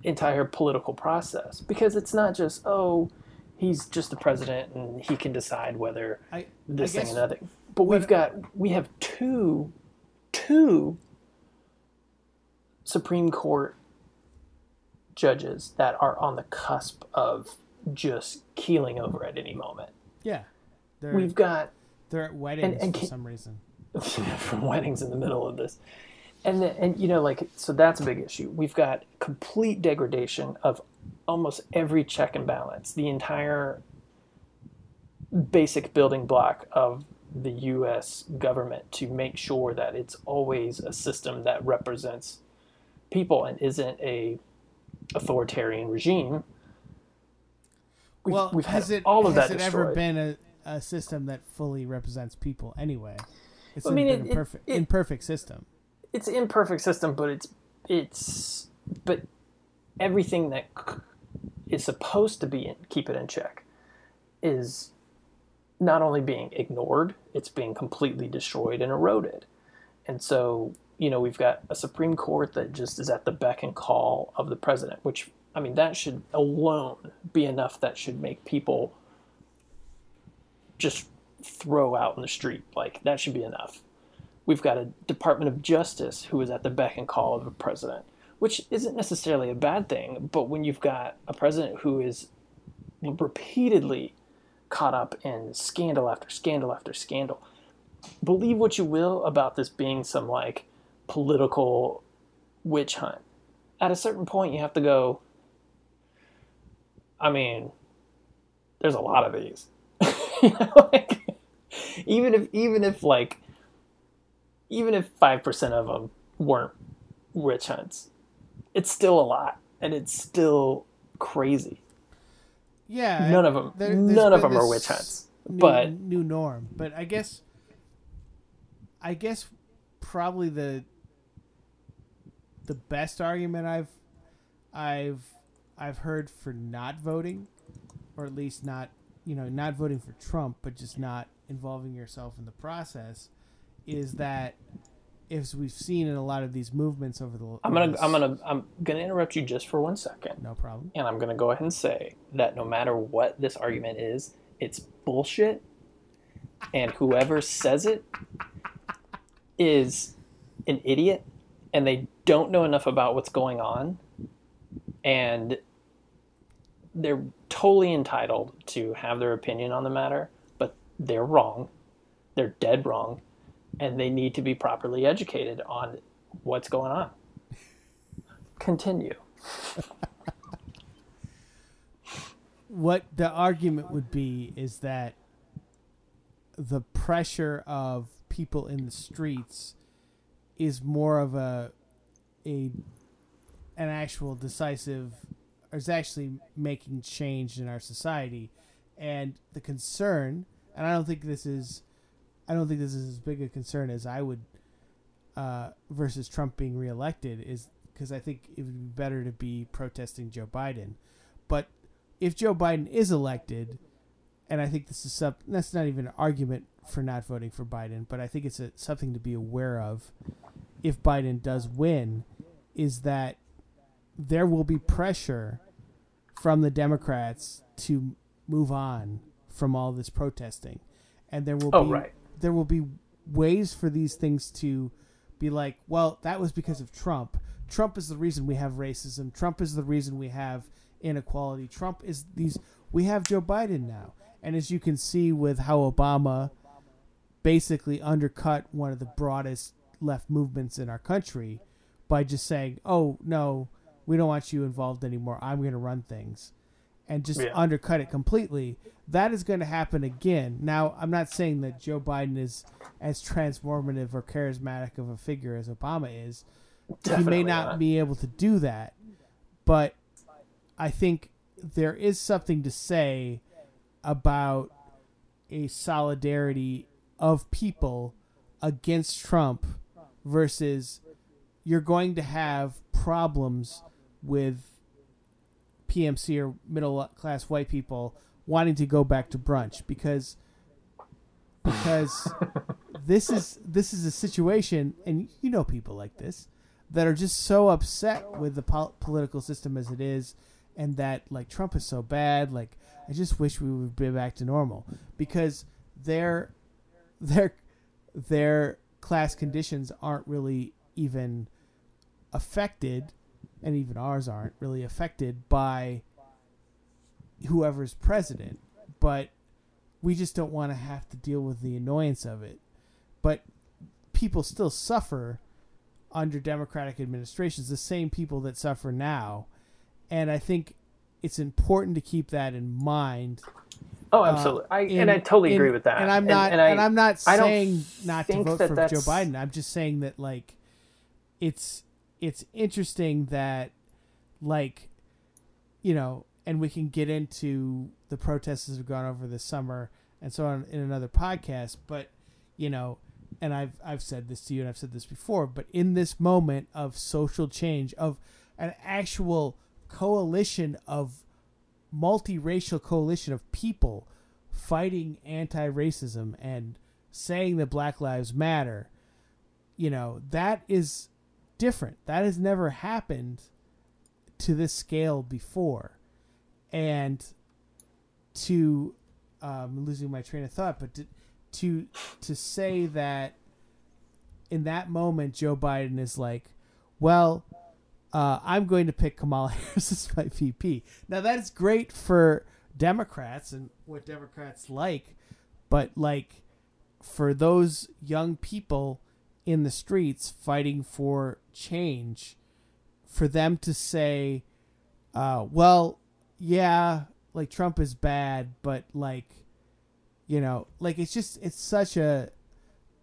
entire political process because it's not just oh he's just the president and he can decide whether I this I thing and that thing. But we've got we have two two Supreme Court judges that are on the cusp of just keeling over at any moment. Yeah, they're We've got they're at weddings and for can- some reason. <laughs> from weddings in the middle of this. And the, and you know like so that's a big issue. We've got complete degradation of almost every check and balance. The entire basic building block of the US government to make sure that it's always a system that represents people and isn't a authoritarian regime. We've, well, we've has had it all of has that it destroyed. ever been a, a system that fully represents people anyway? It's I mean, been it- a perfect it- imperfect system. it's an imperfect system, but it's it's but everything that is supposed to be in, keep it in check is not only being ignored, it's being completely destroyed and eroded. And so, you know, we've got a Supreme Court that just is at the beck and call of the president, which I mean, that should alone be enough that should make people just throw out in the street. Like that should be enough. We've got a Department of Justice who is at the beck and call of a president, which isn't necessarily a bad thing. But when you've got a president who is repeatedly caught up in scandal after scandal after scandal, believe what you will about this being some like political witch hunt. At a certain point, you have to go. I mean, there's a lot of these. <laughs> you know, like, even if even if like even if five percent of them weren't witch hunts, it's still a lot, and it's still crazy. Yeah, None of them, there- none of them are witch hunts. New, But new norm. But I guess, I guess, probably the the best argument I've I've I've heard for not voting, or at least not you know not voting for Trump, but just not involving yourself in the process, is that if we've seen in a lot of these movements over the I'm gonna last- I'm gonna I'm gonna interrupt you just for one second, no problem. and I'm gonna go ahead and say that no matter what this argument is, it's bullshit, and whoever says it is an idiot, and they don't know enough about what's going on, and they're totally entitled to have their opinion on the matter, but they're wrong. They're dead wrong, and they need to be properly educated on what's going on. Continue. what the argument would be is that the pressure of people in the streets is more of a a an actual decisive is actually making change in our society and the concern and I don't think this is I don't think this is as big a concern as I would uh, versus Trump being reelected is because I think it would be better to be protesting Joe Biden. But if Joe Biden is elected, and I think this is sub, that's not even an argument for not voting for Biden, but I think it's a, something to be aware of. If Biden does win, is that there will be pressure from the Democrats to move on from all this protesting, and there will Oh, be right. there will be ways for these things to be like, well, that was because of Trump. Trump is the reason we have racism. Trump is the reason we have inequality. Trump is these. We have Joe Biden now, and as you can see with how Obama basically undercut one of the broadest left movements in our country by just saying, "Oh no, we don't want you involved anymore. I'm going to run things," and just Yeah. undercut it completely. that is going to happen again. Now, I'm not saying that Joe Biden is as transformative or charismatic of a figure as Obama is. Definitely he may not, not. be able to do that, but I think there is something to say about a solidarity of people against Trump versus you're going to have problems with PMC or middle class white people wanting to go back to brunch because because <laughs> this is this is a situation and you know people like this that are just so upset with the pol- political system as it is and that like Trump is so bad like I just wish we would be back to normal because their their their class conditions aren't really even affected and even ours aren't really affected by whoever's president but we just don't want to have to deal with the annoyance of it but people still suffer under democratic administrations the same people that suffer now and i think it's important to keep that in mind Oh, uh, absolutely. I, in- and I totally in- agree with that. And I'm not. And, I, I'm not I saying not to vote that for Joe Biden. I'm just saying that like, it's it's interesting that, like, you know, and we can get into the protests that have gone over this summer and so on in another podcast. But you know, and I've I've said this to you and I've said this before. But in this moment of social change, of an actual coalition of multiracial coalition of people fighting anti-racism and saying that black lives matter you know that is different that has never happened to this scale before and to um, losing my train of thought but to to to say that in that moment Joe Biden is like well uh, I'm going to pick Kamala <laughs> Harris as my VP. Now that's great for Democrats and what Democrats like, but like for those young people in the streets fighting for change, for them to say, uh, "Well, yeah, like Trump is bad, but like, you know, like it's just it's such a,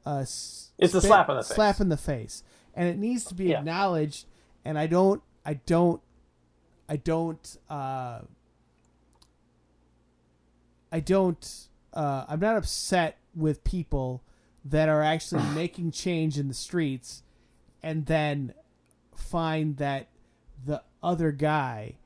a It's a slap in the face. slap in the face, and it needs to be Yeah. acknowledged. And I don't, I don't, I don't, uh, I don't, uh, I'm not upset with people that are actually making change in the streets, and then find that the other guy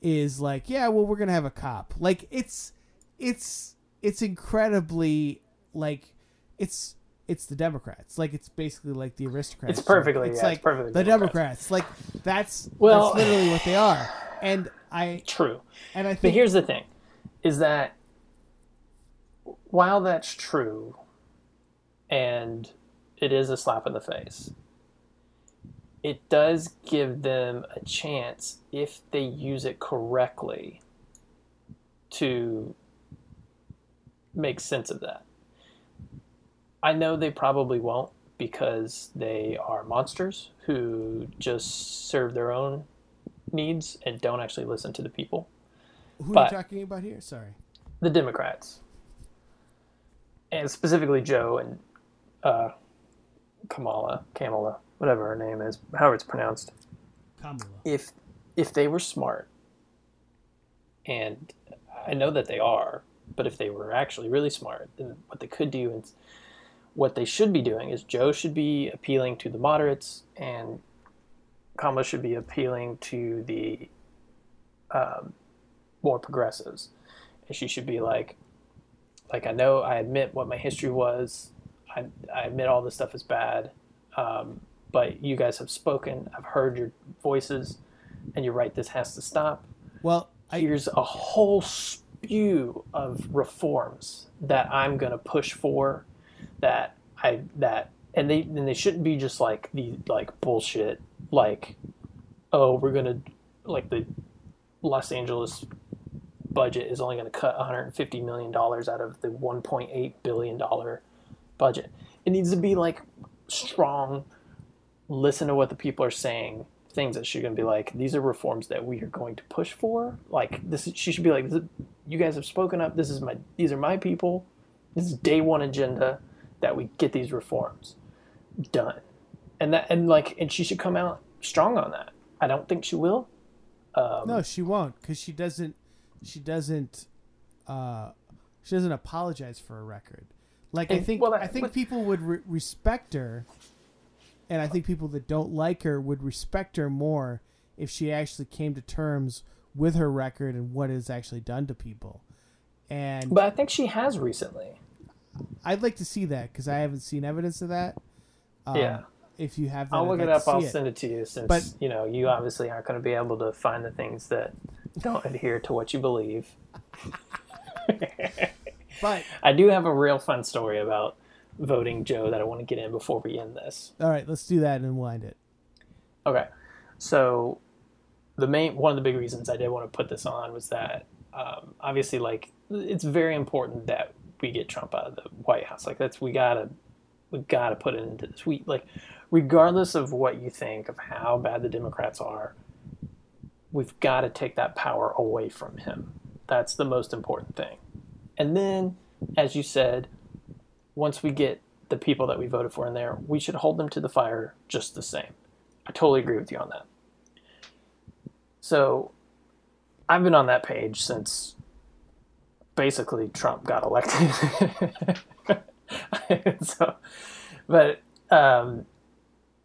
is like, yeah, well, we're gonna have a cop. Like it's, it's, it's incredibly like, it's. It's the Democrats. Like it's basically like the aristocrats. It's perfectly- It's yeah, it's like perfectly the Democrats. Democrats. Like that's Well- that's literally what they are. And I True. and I think, But here's the thing is that while that's true and it is a slap in the face, it does give them a chance if they use it correctly to make sense of that. I know they probably won't because they are monsters who just serve their own needs and don't actually listen to the people. who are you talking about here? Sorry. the Democrats, and specifically Joe and uh, Kamala, Kamala, whatever her name is, however it's pronounced. Kamala. If if they were smart, and I know that they are, but if they were actually really smart, then what they could do and what they should be doing is Joe should be appealing to the moderates, and Kamala should be appealing to the um, more progressives and she should be like like i know i admit what my history was i, I admit all this stuff is bad um, but you guys have spoken i've heard your voices and you're right this has to stop. Well, I here's a whole spew of reforms that i'm going to push for that i that and they and they shouldn't be just like the like bullshit like oh we're going to like the los angeles budget is only going to cut 150 million dollars out of the 1.8 billion dollar budget it needs to be like strong listen to what the people are saying things that she's going to be like these are reforms that we are going to push for like this is she should be like you guys have spoken up. This is my these are my people. This is day one agenda that we get these reforms done, and that and like and she should come out strong on that. I don't think she will. Um, no, she won't because she doesn't. She doesn't. Uh, she doesn't apologize for a record. Like I think well, I think people would re- respect her, and I think people that don't like her would respect her more if she actually came to terms with her record and what it's actually done to people. And But I think she has recently. I'd like to see that because I haven't seen evidence of that. Um, Yeah. If you have, that, I'll I'd look like it up. I'll send it to you since But- you know you obviously aren't going to be able to find the things that don't adhere to what you believe. <laughs> But I do have a real fun story about voting Joe that I want to get in before we end this. all right, let's do that and wind it. Okay, so the main one of the big reasons I did want to put this on was that um, obviously, like, it's very important that we get Trump out of the White House. Like, that's we gotta we gotta put it into this. We like, regardless of what you think of how bad the Democrats are, we've got to take that power away from him. That's the most important thing. And then, as you said, once we get the people that we voted for in there, we should hold them to the fire just the same. I totally agree with you on that. So, I've been on that page since basically Trump got elected. <laughs> so, but um,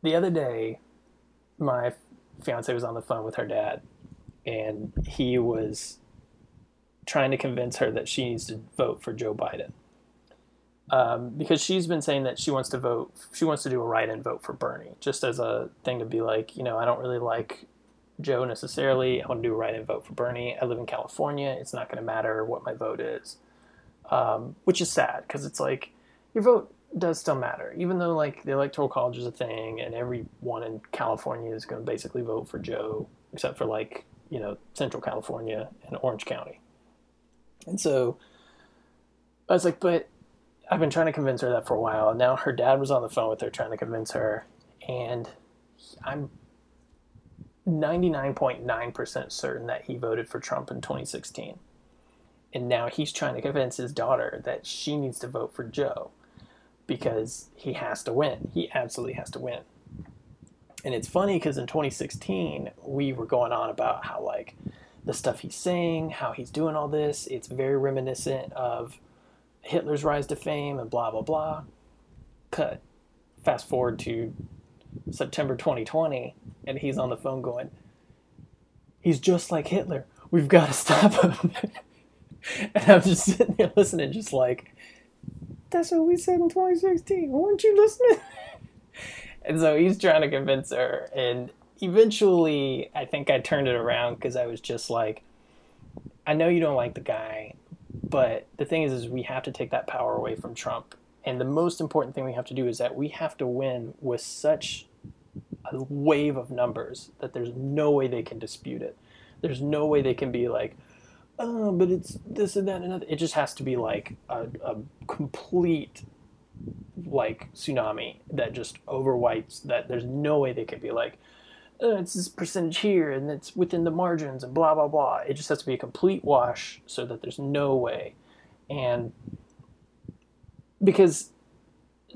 the other day, my fiance was on the phone with her dad, and he was trying to convince her that she needs to vote for Joe Biden. Um, because she's been saying that she wants to vote, she wants to do a write-in vote for Bernie, just as a thing to be like, you know, I don't really like Joe necessarily. I want to do a write-in vote for Bernie. I live in California. It's not going to matter what my vote is, um, which is sad because it's like your vote does still matter, even though like the electoral college is a thing, and everyone in California is going to basically vote for Joe, except for like you know Central California and Orange County. And so I was like, but I've been trying to convince her that for a while. And now her dad was on the phone with her trying to convince her. And I'm 99.9% certain that he voted for Trump in 2016. And now he's trying to convince his daughter that she needs to vote for Joe because he has to win. He absolutely has to win. And it's funny because in 2016, we were going on about how, like, the stuff he's saying, how he's doing all this, it's very reminiscent of Hitler's rise to fame and blah, blah, blah. Cut. Fast forward to September 2020, and he's on the phone going, He's just like Hitler. We've got to stop him. <laughs> and I'm just sitting there listening, just like, That's what we said in 2016. Weren't you listening? <laughs> and so he's trying to convince her. And eventually, I think I turned it around because I was just like, I know you don't like the guy, but the thing is, is we have to take that power away from Trump. And the most important thing we have to do is that we have to win with such a wave of numbers that there's no way they can dispute it. There's no way they can be like, oh, but it's this and that and that. It just has to be like a, a complete like tsunami that just overwipes that. There's no way they could be like, oh, it's this percentage here and it's within the margins and blah blah blah. It just has to be a complete wash so that there's no way. And because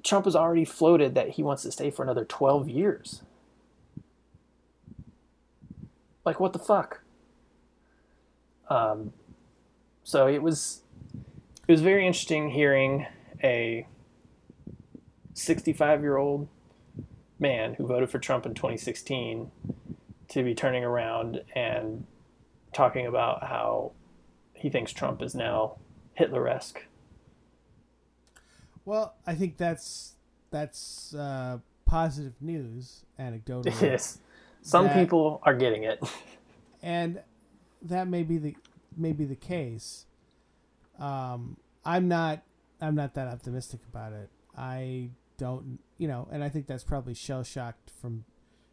Trump has already floated that he wants to stay for another 12 years. Like what the fuck? Um, so it was it was very interesting hearing a 65 year old man who voted for Trump in 2016 to be turning around and talking about how he thinks Trump is now Hitler esque. Well, I think that's that's uh, positive news, anecdotally. <laughs> Yes, Some That- people are getting it. <laughs> and that may be the may be the case. Um, I'm not I'm not that optimistic about it. I don't, you know, and I think that's probably shell shocked from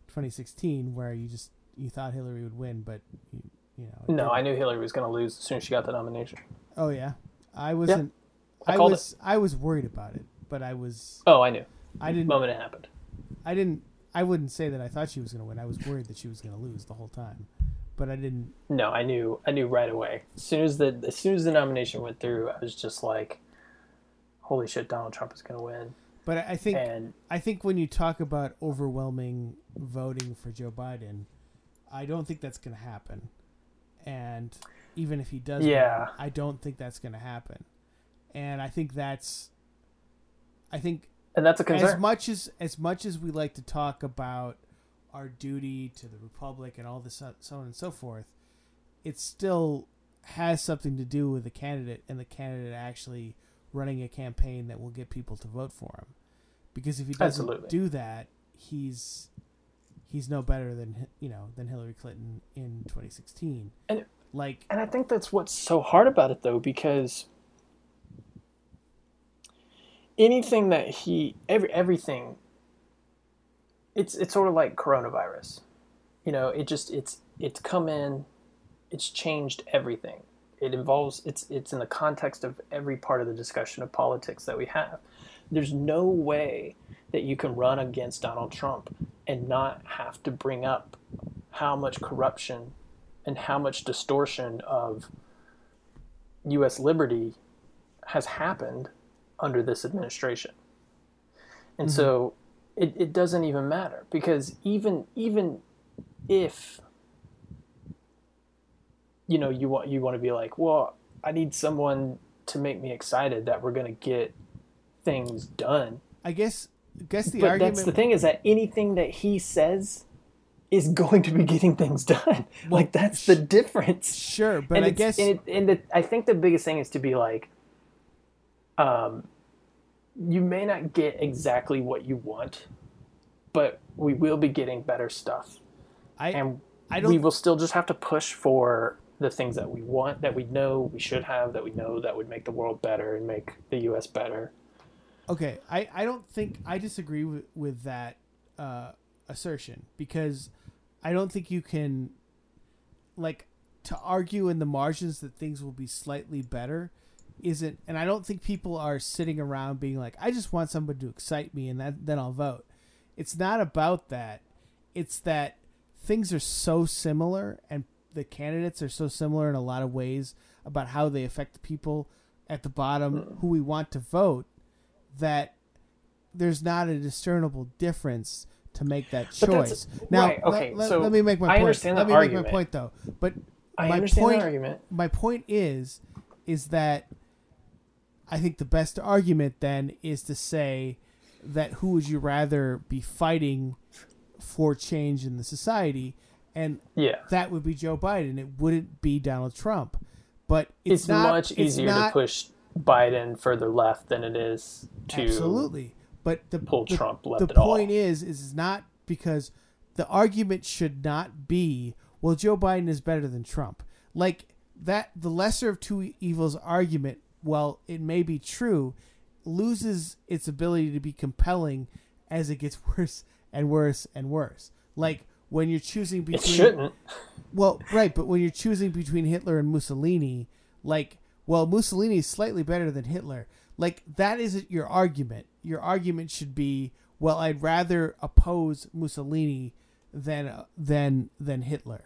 2016, where you just you thought Hillary would win, but you, you know. No. I knew Hillary was going to lose as soon as she got the nomination. Oh yeah, I wasn't. I I, called was I was worried about it, but I was Oh, I knew. I didn't moment it happened. I didn't I wouldn't say that I thought she was going to win. I was worried that she was going to lose the whole time. but I didn't. No, I knew I knew right away. As soon as the as soon as the nomination went through, I was just like, "Holy shit, Donald Trump is going to win." But I think And I think when you talk about overwhelming voting for Joe Biden, I don't think that's going to happen. And even if he does, win, Yeah. I don't think that's going to happen. And I think that's, I think and that's a concern. as much as as much as we like to talk about our duty to the republic and all this so on and so forth, it still has something to do with the candidate and the candidate actually running a campaign that will get people to vote for him. Because if he doesn't Absolutely. do that, he's he's no better than you know than Hillary Clinton in 2016. And- like And I think that's what's so hard about it, though, because anything that he, every everything, it's it's sort of like coronavirus. You know, it just it's it's come in, it's changed everything. It involves it's it's in the context of every part of the discussion of politics that we have. There's no way that you can run against Donald Trump and not have to bring up how much corruption and how much distortion of U.S. liberty has happened under this administration. And mm-hmm. so it, it doesn't even matter because even even if you know you want you want to be like, well, I need someone to make me excited that we're going to get things done. I guess guess the but argument that's the thing is that anything that he says is going to be getting things done. <laughs> like that's the difference sure, but and I guess and, it, and the, I think the biggest thing is to be like, um, you may not get exactly what you want, but we will be getting better stuff, I and I we don't will still just have to push for the things that we want, that we know we should have, that we know that would make the world better and make the U.S. better. Okay, I, I don't think I disagree with, with that uh, assertion because I don't think you can like to argue in the margins that things will be slightly better isn't and I don't think people are sitting around being like I just want somebody to excite me and that then I'll vote. It's not about that. It's that things are so similar and the candidates are so similar in a lot of ways about how they affect the people at the bottom who we want to vote that there's not a discernible difference to make that choice. Now, right, let- okay, let, so let me make my I point. understand let me make my point though. But I my understand point, the argument. my point is, is that I think the best argument then is to say that who would you rather be fighting for change in the society, and Yeah, that would be Joe Biden. It wouldn't be Donald Trump. But it's, it's, not, much it's easier not- to push Biden further left than it is to absolutely. But the pull the, Trump left the at all. point is, is not because the argument should not be, well, Joe Biden is better than Trump. Like that, the lesser of two evils argument, Well, it may be true, loses its ability to be compelling as it gets <laughs> worse and worse and worse. Like when you're choosing It between shouldn't. well, right, but when you're choosing between Hitler and Mussolini, like, well, Mussolini is slightly better than Hitler. Like that isn't your argument. Your argument should be, well, I'd rather oppose Mussolini than than than Hitler,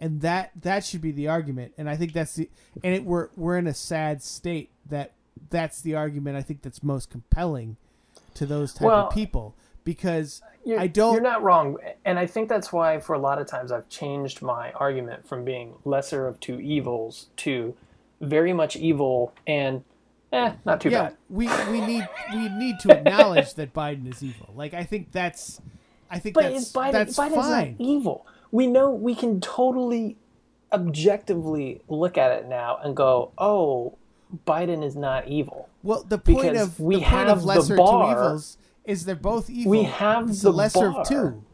and that that should be the argument. And I think that's the and it we're we're in a sad state that that's the argument I think that's most compelling to those type Well, of people because I don't- You're not wrong, and I think that's why for a lot of times I've changed my argument from being lesser of two evils to very much evil and eh, not too yeah, bad. we we need we need to <laughs> acknowledge that Biden is evil. Like I think that's, I think But that's Biden, that's Biden's fine. not evil. We know we can totally objectively look at it now and go, "Oh, Biden is not evil." well, the point because of we the point have of the bar- two evils is they're both evil. We have it's the the lesser bar. of two.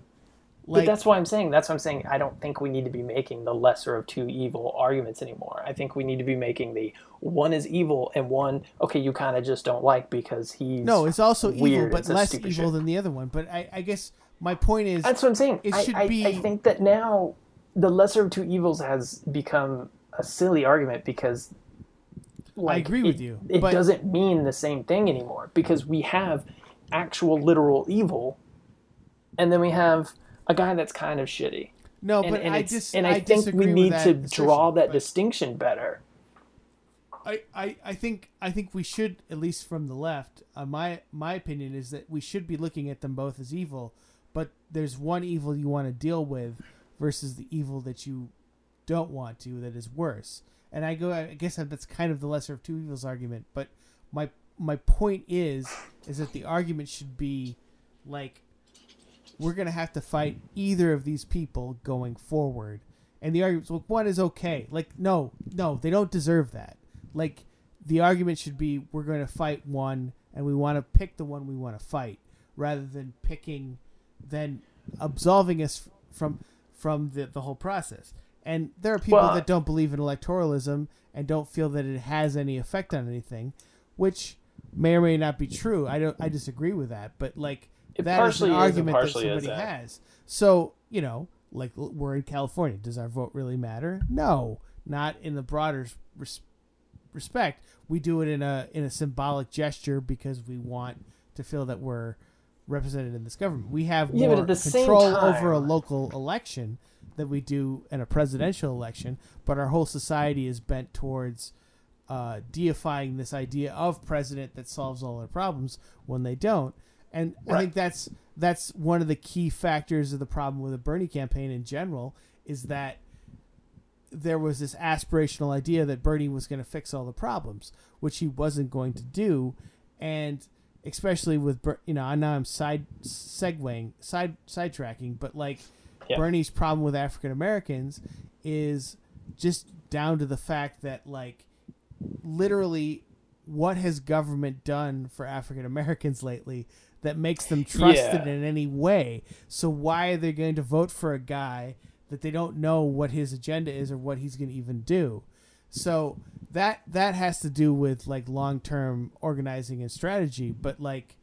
But that's why I'm saying. That's why I'm saying. I don't think we need to be making the lesser of two evil arguments anymore. I think we need to be making the one is evil and one okay you kind of just don't like because he's no, it's also evil, but less evil shit. than the other one. But I, I guess my point is That's what I'm saying. It I, should I, be- I think that now the lesser of two evils has become a silly argument because like, agree it- with you, It but- doesn't mean the same thing anymore because we have actual literal evil, and then we have a guy that's kind of shitty. No, and, but and I just and I, I, think we need to draw that but distinction better. I, I, I think I think we should at least from the left. Uh, my my opinion is that we should be looking at them both as evil, but there's one evil you want to deal with versus the evil that you don't want to that is worse. And I go I guess that's kind of the lesser of two evils argument, but my my point is is that the argument should be like we're going to have to fight either of these people going forward. And the argument, well, one is okay. Like, no, no, they don't deserve that. Like, the argument should be we're going to fight one, and we want to pick the one we want to fight, rather than picking, then absolving us from from the the whole process. And there are people Well- that don't believe in electoralism and don't feel that it has any effect on anything, which may or may not be true. I don't. I disagree with that, but like It that is partially an is and argument that partially somebody isn't. has. So you know, like we're in California. Does our vote really matter? No, not in the broader res- respect. We do it in a in a symbolic gesture because we want to feel that we're represented in this government. We have Yeah, but more at the same control over a local election than we do in a presidential election. But our whole society is bent towards uh, deifying this idea of president that solves all our problems when they don't. And I think that's that's one of the key factors of the problem with the Bernie campaign in general is that there was this aspirational idea that Bernie was going to fix all the problems, which he wasn't going to do, and especially with you know, I know I'm side segueing, side sidetracking, but like Yeah. Bernie's problem with African Americans is just down to the fact that like literally what has government done for African Americans lately that makes them trusted Yeah. in any way? So why are they going to vote for a guy that they don't know what his agenda is or what he's going to even do? So that that has to do with like long-term organizing and strategy, but like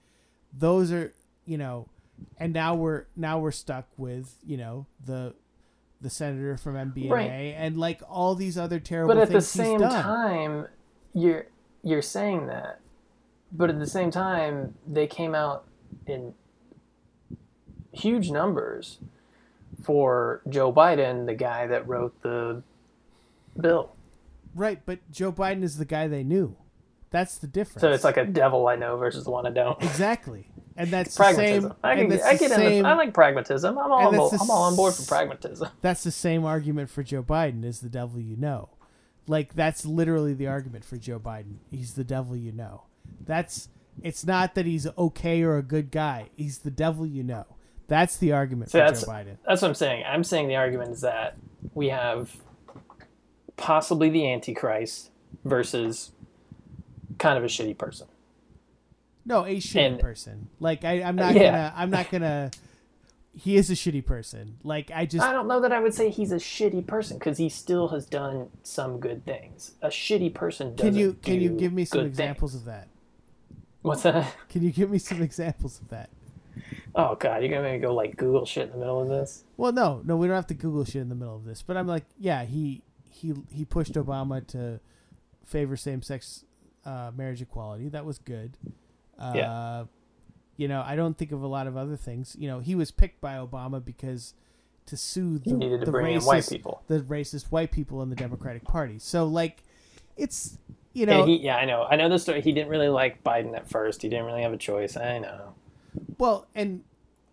those are, you know, and now we're now we're stuck with, you know, the the senator from MBNA Right. and like all these other terrible But at the same time, you're you're saying that, but at the same time, they came out in huge numbers for Joe Biden, the guy that wrote the bill. Right, but Joe Biden is the guy they knew. That's the difference. So it's like a devil I know versus the one I don't. exactly, and that's the Pragmatism. same. I can, that's I get same. I like pragmatism. I'm all, on that's the I'm all on board for pragmatism. that's the same argument for Joe Biden is the devil you know. Like that's literally the argument for Joe Biden. He's the devil you know. That's it's not that he's okay or a good guy. He's the devil you know. That's the argument So for that's- Joe Biden. That's what I'm saying. I'm saying the argument is that we have possibly the Antichrist versus kind of a shitty person. No, a shitty and- person. Like I, I'm not Yeah. gonna. I'm not gonna. He is a shitty person. Like I just. I don't know that I would say he's a shitty person because he still has done some good things. A shitty person doesn't Can you can you give me some examples things. of that? What's that? <laughs> Can you give me some examples of that? Oh god, you're gonna make me go like Google shit in the middle of this? Well, no, no, we don't have to Google shit in the middle of this. But I'm like, yeah, he he he pushed Obama to favor same-sex uh, marriage equality. That was good. Uh, Yeah. You know, I don't think of a lot of other things. You know, he was picked by Obama because to soothe the, to the racist, white people. the racist white people in the Democratic Party. So, like, it's you know, and he, yeah, I know. I know the story. He didn't really like Biden at first. He didn't really have a choice. I know. Well, and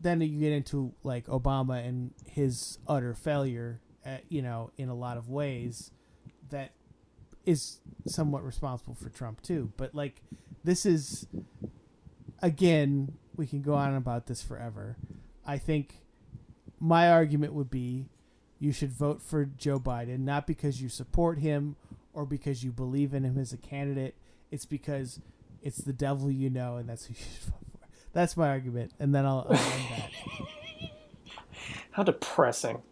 then you get into like Obama and his utter failure, at, you know, in a lot of ways that is somewhat responsible for Trump too. But like, this is again, we can go on about this forever. I think my argument would be you should vote for Joe Biden not because you support him or because you believe in him as a candidate. It's because it's the devil you know, and that's who you should <laughs> vote for. That's my argument, and then I'll, I'll end that. How depressing.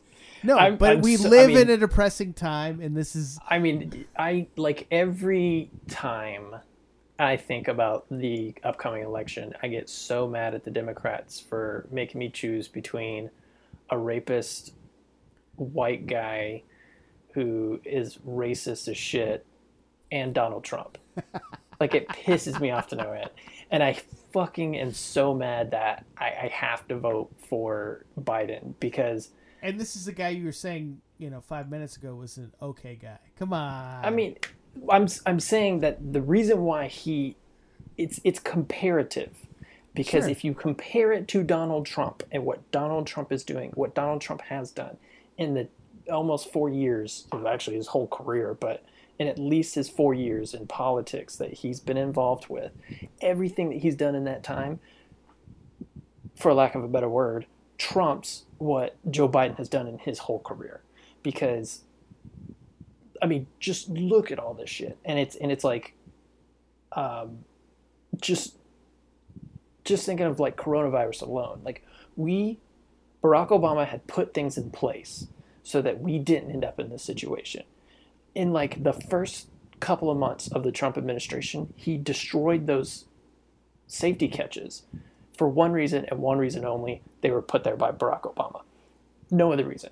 No, I'm- but I'm we so- I live mean- in a depressing time, and this is I mean, I like every time I think about the upcoming election, I get so mad at the Democrats for making me choose between a rapist white guy who is racist as shit and Donald Trump. <laughs> like it pisses me off to no end. And I fucking am so mad that I, I have to vote for Biden because And this is the guy you were saying, you know, five minutes ago was an okay guy. Come on. I mean, I'm I'm saying that the reason why he, it's it's comparative, because Sure. if you compare it to Donald Trump and what Donald Trump is doing, what Donald Trump has done in the almost four years, of actually his whole career, but in at least his four years in politics that he's been involved with, everything that he's done in that time, for lack of a better word, trumps what Joe Biden has done in his whole career, because I mean, just look at all this shit, and it's and it's like, um, just, just thinking of like coronavirus alone. Like we, Barack Obama had put things in place so that we didn't end up in this situation. In like the first couple of months of the Trump administration, he destroyed those safety catches for one reason and one reason only. They were put there by Barack Obama. No other reason.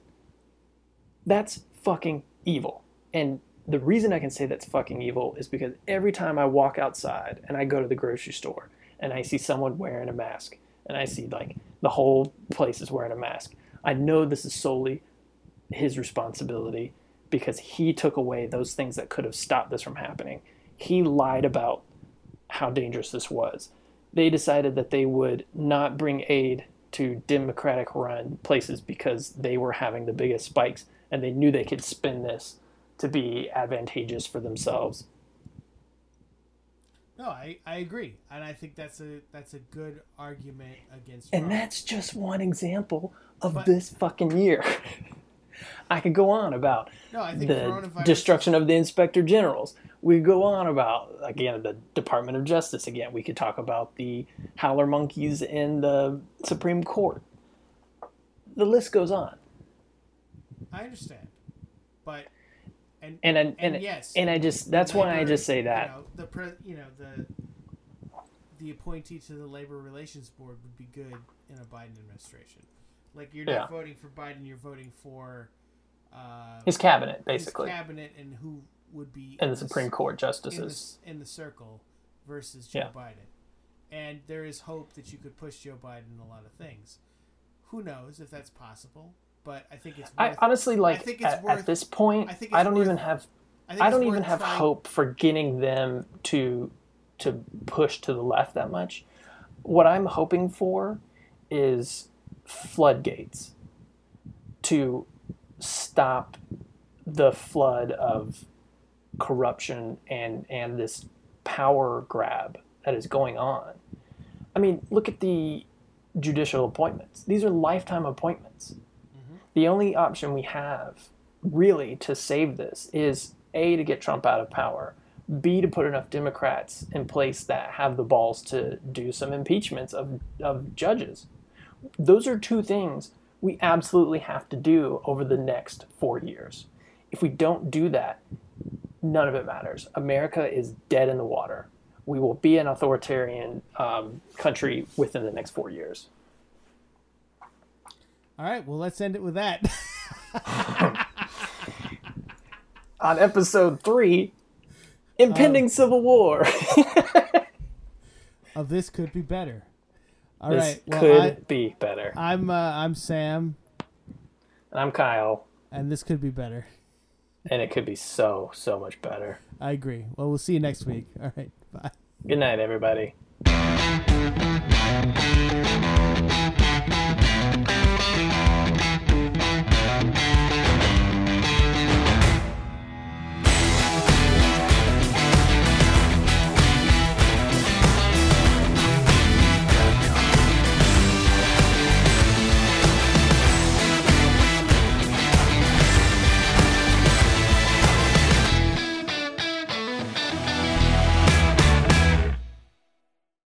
That's fucking evil. And the reason I can say that's fucking evil is because every time I walk outside and I go to the grocery store and I see someone wearing a mask and I see like the whole place is wearing a mask, I know this is solely his responsibility because he took away those things that could have stopped this from happening. He lied about how dangerous this was. They decided that they would not bring aid to Democratic run places because they were having the biggest spikes and they knew they could spin this to be advantageous for themselves. no, I, I agree, and I think that's a that's a good argument against. And that's just one example of But- this fucking year. <laughs> I could go on about no, I think the destruction of the inspector generals. We go on about again the Department of Justice. Again, we could talk about the howler monkeys in the Supreme Court. The list goes on, I understand, but and and and, and, and, yes, and I just that's why I just say that. You know, the pre, you know the the appointee to the labor relations board would be good in a Biden administration. Like you're not Yeah. voting for Biden, you're voting for uh, His cabinet, his basically, cabinet and who would be and the Supreme Court in justices. the, in the circle versus Joe Yeah. Biden. And there is hope that you could push Joe Biden a lot of things. Who knows if that's possible? But I think it's. Worth, I honestly like think it's at, worth- at this point. I I, think it's don't worth- even have think I don't even have trying- hope for getting them to to push to the left that much. What I'm hoping for is floodgates to stop the flood of corruption and and this power grab that is going on. I mean, look at the judicial appointments. These are lifetime appointments. Mm-hmm. The only option we have really to save this is A, to get Trump out of power, B, to put enough Democrats in place that have the balls to do some impeachments of, of judges. Those are two things we absolutely have to do over the next four years. If we don't do that, none of it matters. America is dead in the water. We will be an authoritarian um, country within the next four years. All right, well, let's end it with that. <laughs> On episode three, impending civil war. <laughs> of this could be better. All this right. well, could I, be better. I'm uh, I'm Sam. And I'm Kyle. And this could be better. And it could be so so much better. I agree. Well, we'll see you next week. All right. Bye. Good night, everybody.